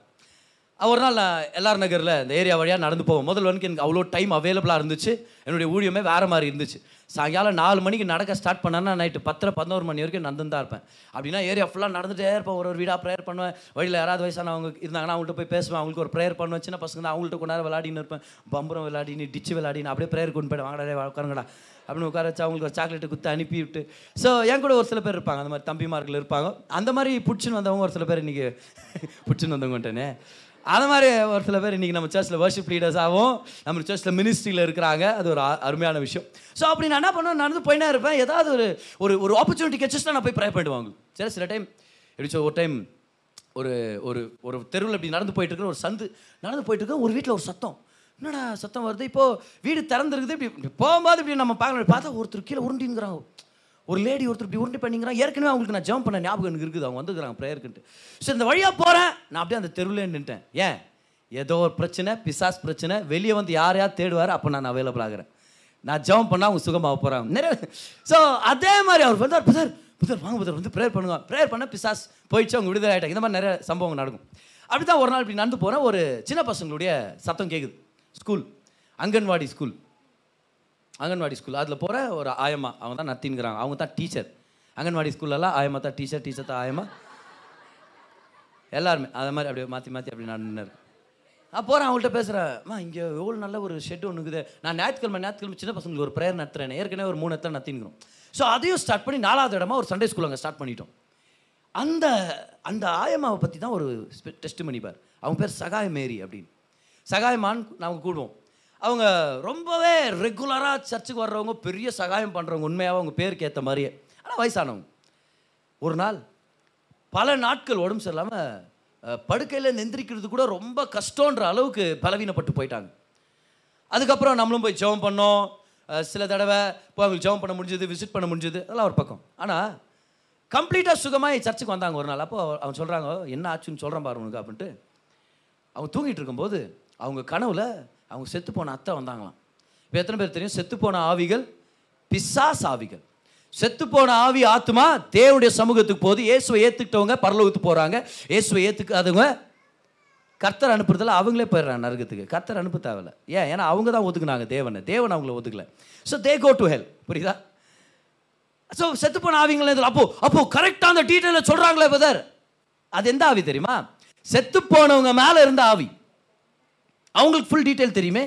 ஒரு நாள் நான் எல்ஆர் நகரில் இந்த ஏரியா வழியாக நடந்து போவோம். முதல் வந்து எனக்கு அவ்வளோ டைம் அவைலபிளாக இருந்துச்சு. என்னுடைய ஊழியமே வேறு மாதிரி இருந்துச்சு. சாயங்காலம் நாலு மணிக்கு நடக்க ஸ்டார்ட் பண்ணேன்னா நைட்டு பத்தரை பதினோரு மணி வரைக்கும் நடந்து தான் இருப்பேன். அப்படின்னா ஏரியா ஃபுல்லாக நடந்துகிட்டே இருப்பேன். ஒரு ஒரு வீடாக ப்ரேயர் பண்ணுவேன். வழியில் யாராவது வயசானவங்க இருந்தாங்கன்னா அவங்கள்ட்ட போய் பேசுவேன். அவங்களுக்கு ஒரு ப்ரேயர் பண்ணுவேன். சின்ன பசங்க தான் அவங்கள்ட்ட கொஞ்ச விளையாடின்னு இருப்பேன். பம்பரம் விளையாடின்னு டிச்சு விளையாடின்னு அப்படியே ப்ரேயர் கொண்டு போய்ட்டு வாங்கடா உட்காருங்கடா. அப்படின்னு உட்கார வச்சு அவங்களுக்கு ஒரு சாக்லேட்டு குத்து அனுப்பி விட்டு ஸோ என் கூட ஒரு சில பேர் இருப்பாங்க. அந்த மாதிரி தம்பிமார்கள் இருப்பாங்க. அந்த மாதிரி பிடிச்சின்னு வந்தவங்க ஒரு சில பேர் இன்றைக்கி பிடிச்சின்னு வந்தவங்கன்ட்டேனே அந்த மாதிரி ஒரு சில பேர் இன்றைக்கி நம்ம சர்ச்சில் வர்ஷிப் லீடர்ஸாகவும் நம்ம சர்ச்சில் மினிஸ்ட்ரியில் இருக்கிறாங்க. அது ஒரு அருமையான விஷயம். ஸோ அப்படி நான் என்ன பண்ணுவேன்? நடந்து போயினே இருப்பேன். ஏதாவது ஒரு ஒரு ஒரு ஆப்பர்ச்சுனிட்டி கிடைச்சிச்சுன்னா நான் போய் ப்ரே பண்ணிடுவாங்க சரி சில டைம் எப்படி சொல் ஒரு டைம் ஒரு ஒரு ஒரு தெருவில் இப்படி நடந்து போயிட்டுருக்குற ஒரு சந்து நடந்து போயிட்டு இருக்க ஒரு வீட்டில் ஒரு சத்தம். என்னடா சத்தம் வருது? இப்போது வீடு திறந்துருக்குது. இப்படி இப்படி போகும்போது இப்படி நம்ம பார்க்கணும் பார்த்தா ஒருத்தர் கீழே உருண்டிங்கிறாங்க ஒரு லேடி ஒருத்தர் இப்படி உருண்டி பண்ணிங்கிறான். ஏற்கனவே அவங்களுக்கு நான் ஜம்ப் பண்ண ஞாபகம் எனக்கு இருக்குது. அவங்க வந்துக்கிறாங்க ப்ரேயருக்குன்ட்டு ஸோ இந்த வழியாக போகிறேன் நான் அப்படியே அந்த தெருவில் நின்ட்டேன் ஏன்? ஏதோ ஒரு பிரச்சனை பிசாஸ் பிரச்சனை. வெளியே வந்து யார் யார் தேடுவார் அப்போ நான் அவைலபிள் ஆகிறேன். நான் ஜம்ப் பண்ணால் அவங்க சுகமாக போகிறாங்க நிறைய ஸோ அதே மாதிரி அவர் வந்தார். புதர் புதர் வாங்க புதர் வந்து ப்ரேயர் பண்ணுங்க. ப்ரேயர் பண்ண பிசாஸ் போயிடுச்சு அவங்க விடுதலை ஆகிட்டாங்க இந்த மாதிரி நிறைய சம்பவங்கள் நடக்கும். அப்படி தான் ஒரு நாள் இப்படி நடந்து போகிறேன் ஒரு சின்ன பசங்களுடைய சத்தம் கேட்குது school anganwadi school anganwadi school அதில் போகிற ஒரு ஆயம்மா அவங்க தான் நத்தின்கிறாங்க. அவங்க தான் டீச்சர் அங்கன்வாடி ஸ்கூல்லலாம் ஆயம்மா தான் டீச்சர் டீச்சர் தான் ஆயம்மா. எல்லாருமே. அதை மாதிரி அப்படியே மாற்றி மாற்றி அப்படி நான் நின்று அப்போ போகிறேன் அவங்கள்ட்ட பேசுகிறேன் அம்மா இங்கே எவ்வளோ நல்ல ஒரு ஷெட் ஒன்று இருக்குது. நான் ஞாயிற்றுக்கிழமை ஞாயிற்றுக்கிழமை சின்ன பசங்களுக்கு ஒரு ப்ரேயர் நடத்துறேன். ஏற்கனவே ஒரு மூணு இடத்துல நத்தின்கிறோம் ஸோ அதையும் ஸ்டார்ட் பண்ணி நாலாவது இடமா ஒரு சண்டே ஸ்கூல் அங்கே ஸ்டார்ட் பண்ணிட்டோம். அந்த அந்த ஆயம்மாவை பற்றி தான் ஒரு டெஸ்ட் பண்ணிப்பார் அவங்க பேர் சகாய மேரி அப்படின்னு. சகாயமான்னு நாங்கள் கூடுவோம். அவங்க ரொம்பவே ரெகுலராக சர்ச்சுக்கு வர்றவங்க பெரிய சகாயம் பண்ணுறவங்க உண்மையாக அவங்க பேருக்கு ஏற்ற மாதிரியே. ஆனால் வயசானவங்க. ஒரு நாள் பல நாட்கள் உடம்பு சரியில்லாமல் படுக்கையில் நெந்திரிக்கிறது கூட ரொம்ப கஷ்டன்ற அளவுக்கு பலவீனப்பட்டு போயிட்டாங்க. அதுக்கப்புறம் நம்மளும் போய் ஜெபம் பண்ணோம். சில தடவை போய் அவங்களுக்கு ஜெபம் பண்ண முடிஞ்சது விசிட் பண்ண முடிஞ்சது அதெல்லாம் ஒரு பக்கம். ஆனால் கம்ப்ளீட்டாக சுகமாக சர்ச்சுக்கு வந்தாங்க ஒரு நாள். அப்போ அவங்க சொல்கிறாங்க என்ன ஆச்சுன்னு சொல்கிறேன் பாரு உனக்கு அப்படின்ட்டு. அவங்க தூங்கிட்டு இருக்கும்போது அவங்க கனவில் அவங்க செத்து போன அத்தை வந்தாங்களாம். இப்போ எத்தனை பேர் தெரியும்? செத்து போன ஆவிகள் பிசாஸ் ஆவிகள். செத்து போன ஆவி ஆத்மா தேவனுடைய சமூகத்துக்கு போது இயேசுவை ஏற்றுக்கிட்டவங்க பரலோகத்துக்கு போகிறாங்க இயேசுவை ஏற்றுக்காதவங்க கர்த்தர் அனுப்புறதுல அவங்களே போயிடுறாங்க நரகத்துக்கு. கர்த்தர் அனுப்ப தேவையில்ல. ஏன்? ஏன்னா அவங்க தான் ஒதுக்குனாங்க தேவனை. தேவன் அவங்கள ஒதுக்கல. So they go to hell புரியுதா? ஸோ செத்து போன ஆவிங்களே இதில் அப்போ அப்போ கரெக்டாக அந்த டீட்டெயிலில் சொல்கிறாங்களே பதர் அது எந்த ஆவி தெரியுமா? செத்து போனவங்க மேலே இருந்த ஆவி. அவங்களுக்கு ஃபுல் டீட்டெயில் தெரியுமே.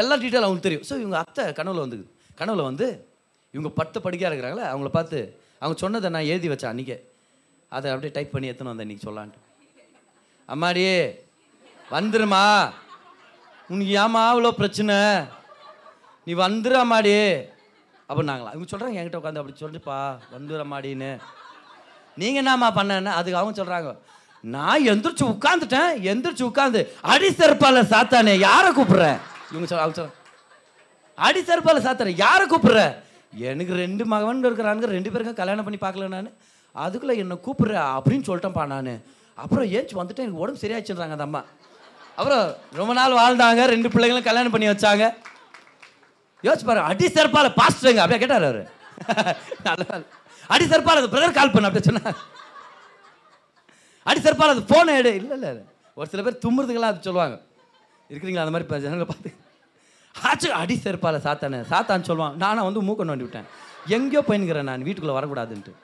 எல்லா டீட்டெயில் அவங்களுக்கு தெரியும். ஸோ இவங்க அத்தை கனவுல வந்து கனவுல வந்து இவங்க பத்து படிக்கையாக இருக்கிறாங்களே அவங்கள பார்த்து அவங்க சொன்னதை நான் எழுதி வச்சேன் அன்றைக்கே அதை அப்படியே டைப் பண்ணி எத்தனை வந்தேன் இன்றைக்கி சொல்லான்ட்டு அம்மாடி வந்துருமா உனக்கு ஏமா அவ்வளோ பிரச்சனை? நீ வந்துரு அம்மாடி. நாங்களா இவங்க சொல்கிறாங்க என்கிட்ட உட்காந்து அப்படி சொல்லிப்பா வந்துரு அம்மாடின்னு. நீங்கள் என்னம்மா பண்ணேன்னு அதுக்கு அவங்க சொல்கிறாங்க நான் எந்திரிச்சு உட்காந்துட்டேன் எந்திரிச்சு உட்காந்து அடி செருப்பால சாத்தானே யாரை கூப்பிடுற? இவங்க சொல்ல அவங்க சொல்ல அடி செருப்பால சாத்தானே யாரை கூப்பிடுற? எனக்கு ரெண்டு மகன் இருக்கிறாங்க ரெண்டு பேருக்கும் கல்யாணம் பண்ணி பார்க்கல நான். அதுக்குள்ளே என்னை கூப்பிடுற அப்படின்னு சொல்லிட்டேன்ப்பா நான். அப்புறம் ஏஞ்சி வந்துட்டு எனக்கு உடம்பு சரியாச்சுன்றாங்க அந்த அம்மா. அப்புறம் ரொம்ப நாள் வாழ்ந்தாங்க ரெண்டு பிள்ளைங்களும் கல்யாணம் பண்ணி வச்சாங்க. யோசிச்சு பாரு அடி செருப்பால பாஸ்டருங்க அப்படியே கேட்டார் அவர். நல்ல அடி செருப்பால பிரதர் கால் பண்ண அப்படியே சொன்னார். அடி செருப்பால் அது ஃபோனை எடு. இல்லை இல்லை ஒரு சில பேர் தும்புறதுக்கெல்லாம் அது சொல்லுவாங்க. இருக்கிறீங்களா அந்த மாதிரி ஜனங்களை பார்த்து? ஆச்சு அடி செருப்பால சாத்தானே. சாத்தான்னு சொல்லுவான். நானும் வந்து மூக்க வண்டி விட்டேன். எங்கேயோ போயின்னுக்கிறேன் நான். வீட்டுக்குள்ளே வரக்கூடாதுன்ட்டு.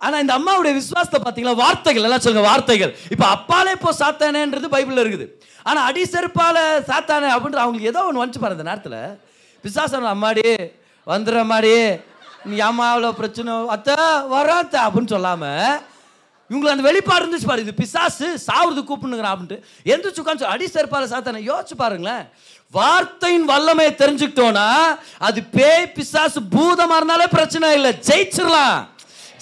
ஆனால் இந்த அம்மாவுடைய விசுவாசத்தை பார்த்தீங்களா? வார்த்தைகள் எல்லாம் சொல்லுங்க வார்த்தைகள். இப்போ அப்பாலே இப்போ சாத்தானேன்றது பைபிளில் இருக்குது. ஆனால் அடி செருப்பால் சாத்தானே அப்படின்ற அவங்களுக்கு ஏதோ ஒன்று வந்துச்சு பாரு நேரத்தில். விசுவாசம் அம்மாடி வந்துடுற மாதிரி நீ அம்மா அவ்வளோ பிரச்சனை அத்தை வராத்த அப்படின்னு சொல்லாமல் இவங்களை அந்த வெளிப்பாடு இருந்துச்சு பாரு இது பிசாசு சாவுறது கூப்பிடுங்கிறான் அப்படின்ட்டு. எந்திரிச்சு உட்காந்து அடி செருப்பால சாத்தான யோசிச்சு பாருங்களேன். வார்த்தையின் வல்லமையை தெரிஞ்சுக்கிட்டோன்னா அது பேய் பிசாசு பூதமாக இருந்தாலே பிரச்சனை இல்லை ஜெயிச்சிடலாம்.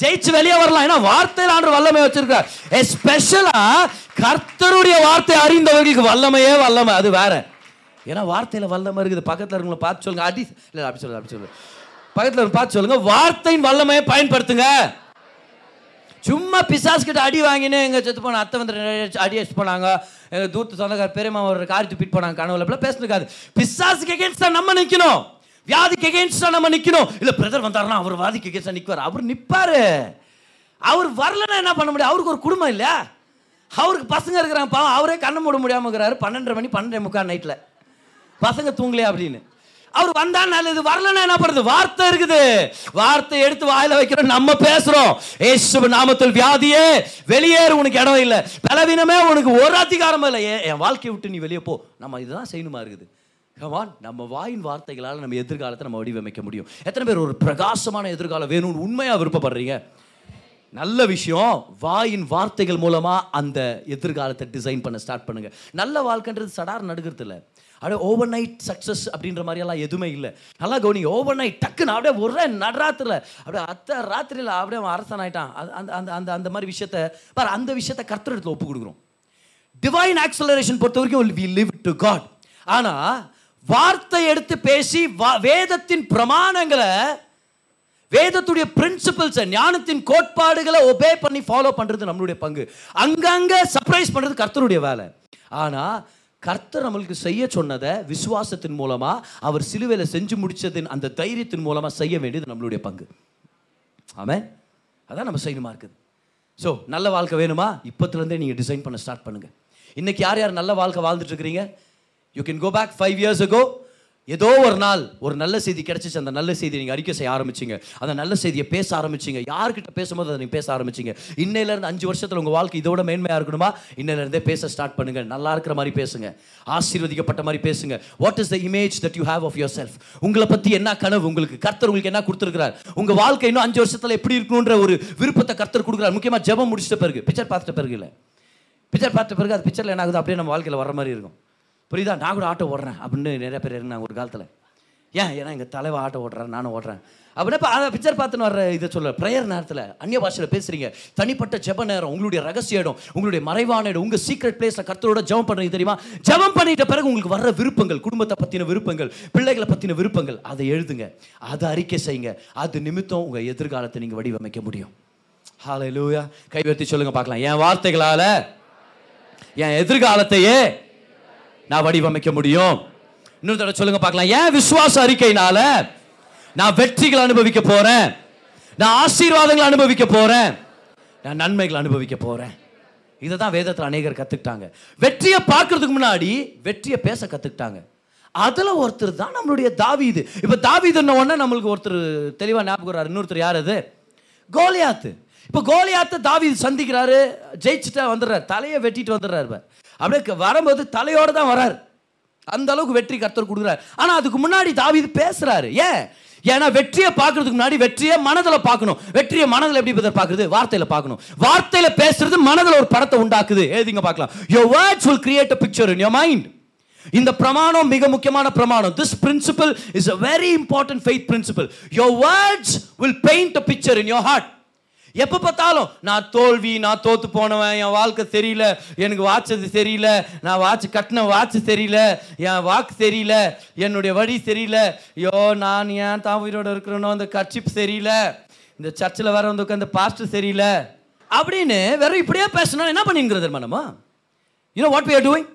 ஜெயிச்சு வெளியே வரலாம். ஏன்னா வார்த்தையில் ஆண்டு வல்லமை வச்சிருக்கார் எஸ்பெஷலா கர்த்தருடைய வார்த்தை அறிந்தவர்களுக்கு வல்லமையே வல்லமை அது வேற. ஏன்னா வார்த்தையில் வல்லமை இருக்குது. பக்கத்தில் இருக்கவங்களை பார்த்து சொல்லுங்க. அடி இல்லை அப்படி சொல்லுங்க அப்படி சொல்லுங்க பக்கத்தில் பார்த்து சொல்லுங்க. வார்த்தையின் வல்லமையை பயன்படுத்துங்க. சும்மா பிசாஸ் கிட்ட அடி வாங்கினு எங்கள் செத்து போன அத்தை வந்து அடி அடிச்சு போனாங்க. எங்கள் தூத்து சொந்தக்கார பெரியம்மா ஒரு காரி துப்பிட்டு போனாங்க கனவுல. அப்படிலாம் பேசுனதுக்காது பிசாசுக்கு எகேன்ஸ்டா நம்ம நிற்கணும் வியாதிக்கு எகேன்ஸ்டா நம்ம நிற்கணும் இல்லை பிரதர் வந்தாருன்னா அவர் வாதிக்கு எகேன்ஸ்டா நிற்குவார் அவர் நிற்பார் அவர் வரலன்னா என்ன பண்ண முடியும்? அவருக்கு ஒரு குடும்பம் இல்லையா அவருக்கு பசங்க இருக்கிறாங்க பாவம். அவரே கண்ணை மூட முடியாமல் இருக்கிறாரு. பன்னெண்டரை மணி பன்னெண்டே முக்கால் நைட்டில் பசங்க தூங்கலையா அப்படின்னு. அவர் வந்தா நல்லது வரலன்னா என்ன பண்ணுறது? வார்த்தை இருக்குது. வார்த்தை எடுத்து வாயில வைக்கிறோம் நம்ம பேசுறோம். ஏசு நாமத்தில் வியாதியே வெளியேறு உனக்கு இடம் இல்லை. பலவீனமே உனக்கு ஒரு அதிகாரமும் இல்லை. ஏன் என் வாழ்க்கையை விட்டு நீ வெளியே போ. நம்ம இதுதான் செய்யணுமா இருக்குது? கமான் நம்ம வாயின் வார்த்தைகளால் நம்ம எதிர்காலத்தை நம்ம வடிவமைக்க முடியும். எத்தனை பேர் ஒரு பிரகாசமான எதிர்காலம் வேணும்னு உண்மையாக விருப்பப்படுறீங்க? நல்ல விஷயம் வாயின் வார்த்தைகள் மூலமாக அந்த எதிர்காலத்தை டிசைன் பண்ண ஸ்டார்ட் பண்ணுங்கள் நல்ல வாழ்க்கைன்றது சடார் நடுகிறது இல்லை அப்படியே ஓவர் நைட் சக்ஸஸ் அப்படின்ற மாதிரியெல்லாம் எதுவுமே இல்லை. நல்லா கவனிங்க ஓவர் நைட் டக்குன்னு அப்படியே ஒரே நடுராத்திரில் அப்படியே அத்தை ராத்திரியில் அப்படியே அவன் அரசன் ஆயிட்டான். அந்த அந்த அந்த அந்த மாதிரி விஷயத்த பாரு அந்த விஷயத்த கர்த்தரிடத்தில் ஒப்பு கொடுக்குறோம். டிவைன் ஆக்சலரேஷன் பொறுத்த வரைக்கும் வி லிவ் டு காட் ஆனா வார்த்தை எடுத்து பேசி வேதத்தின் பிரமாணங்களை வேதத்துடைய பிரின்சிபல்ஸை ஞானத்தின் கோட்பாடுகளை ஒபே பண்ணி ஃபாலோ பண்ணுறது நம்மளுடைய பங்கு. அங்கங்கே சர்ப்ரைஸ் பண்ணுறது கர்த்தருடைய வேலை. ஆனால் கர்த்தர் நம்மளுக்கு செய்ய சொன்னதை விசுவாசத்தின் மூலமாக அவர் சிலுவையில் செஞ்சு முடித்ததின் அந்த தைரியத்தின் மூலமாக செய்ய வேண்டியது நம்மளுடைய பங்கு. ஆமே அதான் நம்ம செய்யணுமா இருக்குது. ஸோ நல்ல வாழ்க்கை வேணுமா? இப்போத்துலேருந்தே நீங்கள் டிசைன் பண்ண ஸ்டார்ட் பண்ணுங்க. இன்றைக்கி யார் யார் நல்ல வாழ்க்கை வாழ்ந்துட்டுருக்கிறீங்க you can go back five years ago ஏதோ ஒரு நாள் ஒரு நல்ல செய்தி கிடைச்சிச்சு. அந்த நல்ல செய்தி நீங்கள் அறிக்கை செய்ய ஆரம்பிச்சிங்க. அந்த நல்ல செய்தியை பேச ஆரம்பிச்சிங்க. யார்கிட்ட பேசும்போது அதை நீங்கள் பேச ஆரம்பிச்சிங்க? இன்னையிலேருந்து அஞ்சு வருஷத்தில் உங்கள் வாழ்க்கை இதோட மேன்மையாக இருக்கணுமா? இன்னையிலேருந்தே பேச ஸ்டார்ட் பண்ணுங்கள் நல்லா இருக்கிற மாதிரி பேசுங்க. ஆசீர்வதிக்கப்பட்ட மாதிரி பேசுங்க. What is the image that you have of yourself உங்களை பற்றி என்ன கனவு உங்களுக்கு? கர்த்தர் உங்களுக்கு என்ன கொடுத்துருக்கிறார்? உங்கள் வாழ்க்கை இன்னும் அஞ்சு வருஷத்தில் எப்படி இருக்கணுன்ற ஒரு விருப்பத்தை கர்த்தர் கொடுக்குறார். முக்கியமாக ஜெபம் முடிச்சிட்ட பிறகு பிக்சர் பார்த்துட்ட பிறகு இல்லை. பிக்சர் பார்த்த பிறகு அது பிக்சரில் என்ன ஆகுது அப்படியே நம்ம வாழ்க்கையில் வர மாதிரி இருக்கும். புரியுதா? நான் கூட ஆட்டோ ஓடுறேன். அப்படின்னு நிறைய பேர் இருந்தாங்க ஒரு காலத்தில். ஏன்? ஏன்னா எங்கள் தலைவர் ஆட்டோ ஓடுறேன் நானும் ஓடுறேன். அப்படின்னா இப்போ அதை பிக்சர் பார்த்துன்னு வர இதை சொல்ல. ப்ரேயர் நேரத்தில் அந்நிய பாஷையில் பேசுகிறீங்க தனிப்பட்ட ஜெப நேரம் உங்களுடைய ரகசிய இடம் உங்களுடைய மறைவான இடம் உங்கள் சீக்ரெட் பிளேஸில் கர்த்தரோட ஜெபம் பண்ணுறீங்க தெரியுமா? ஜெபம் பண்ணிட்ட பிறகு உங்களுக்கு வர்ற விருப்பங்கள் குடும்பத்தை பற்றின விருப்பங்கள் பிள்ளைகளை பற்றின விருப்பங்கள் அதை எழுதுங்க. அதை அறிக்கை செய்யுங்க. அது நிமித்தம் உங்கள் எதிர்காலத்தை நீங்கள் வடிவமைக்க முடியும். ஹாலை லூயா கைவர்த்தி சொல்லுங்கள் பார்க்கலாம். என் வார்த்தைகளால் என் எதிர்காலத்தையே நான் வடிவமைக்க முடியும். இன்னொரு தடவை சொல்லுங்க பார்க்கலாம். ஏன் விசுவாச அறிக்கையினால நான் வெற்றிகள் அனுபவிக்க போறேன்? நான் ஆசீர்வாதங்களை அனுபவிக்க போறேன்? நான் நன்மைகளை அனுபவிக்க போறேன். இதை தான் வேதத்தில் அநேகர் கற்றுக்கிட்டாங்க வெற்றியை பார்க்கறதுக்கு முன்னாடி வெற்றியை பேச கற்றுக்கிட்டாங்க அதில் ஒருத்தர் தான் நம்மளுடைய தாவீது. இப்போ தாவீதுன்ன உடனே நம்மளுக்கு ஒருத்தர் தெளிவாக ஞாபகம் இன்னொருத்தர் யார் அது? கோலியாத்து. இப்போ கோலியாத்தை தாவீது சந்திக்கிறாரு ஜெயிச்சுட்டா வந்துடுறாரு தலையை வெட்டிட்டு வந்துடுறாரு அப்படியே வரும்போது தலையோட தான் வராரு. அந்த அளவுக்கு வெற்றி கர்த்தர் கொடுக்குறாரு. ஆனால் அதுக்கு முன்னாடி தாவீது பேசுகிறாரு ஏன்? ஏன்னா வெற்றியை பார்க்கறதுக்கு முன்னாடி வெற்றியை மனதில் பார்க்கணும். வெற்றியை மனதில் எப்படி பிரதர் பார்க்குறது? வார்த்தையில் பார்க்கணும். வார்த்தையில் பேசுறது மனதில் ஒரு படத்தை உண்டாக்குது. எழுதிங்க பார்க்கலாம். Your words will create a picture in your mind இந்த பிரமாணம் மிக முக்கியமான பிரமாணம். This principle is a very important faith principle your words will paint a picture in your heart எப்போ பார்த்தாலும் நான் தோல்வி நான் தோத்து போனவன் என் வாழ்க்கை தெரியல எனக்கு வாட்சது தெரியல நான் வாட்ச் கட்டின வாட்ச் தெரியல என் வாக்கு தெரியல என்னுடைய வழி தெரியல ஐயோ நான் ஏன் தான் உயிரோட இருக்கிறனோ அந்த கட்சிப் சரியில்லை இந்த சர்ச்சில் வர வந்து உட்காந்து பாஸ்டர் சரியில்லை அப்படின்னு வெறும் இப்படியே பேசணும் என்ன பண்ணிங்கிறது தெரியுமா நம்ம you know what we are doing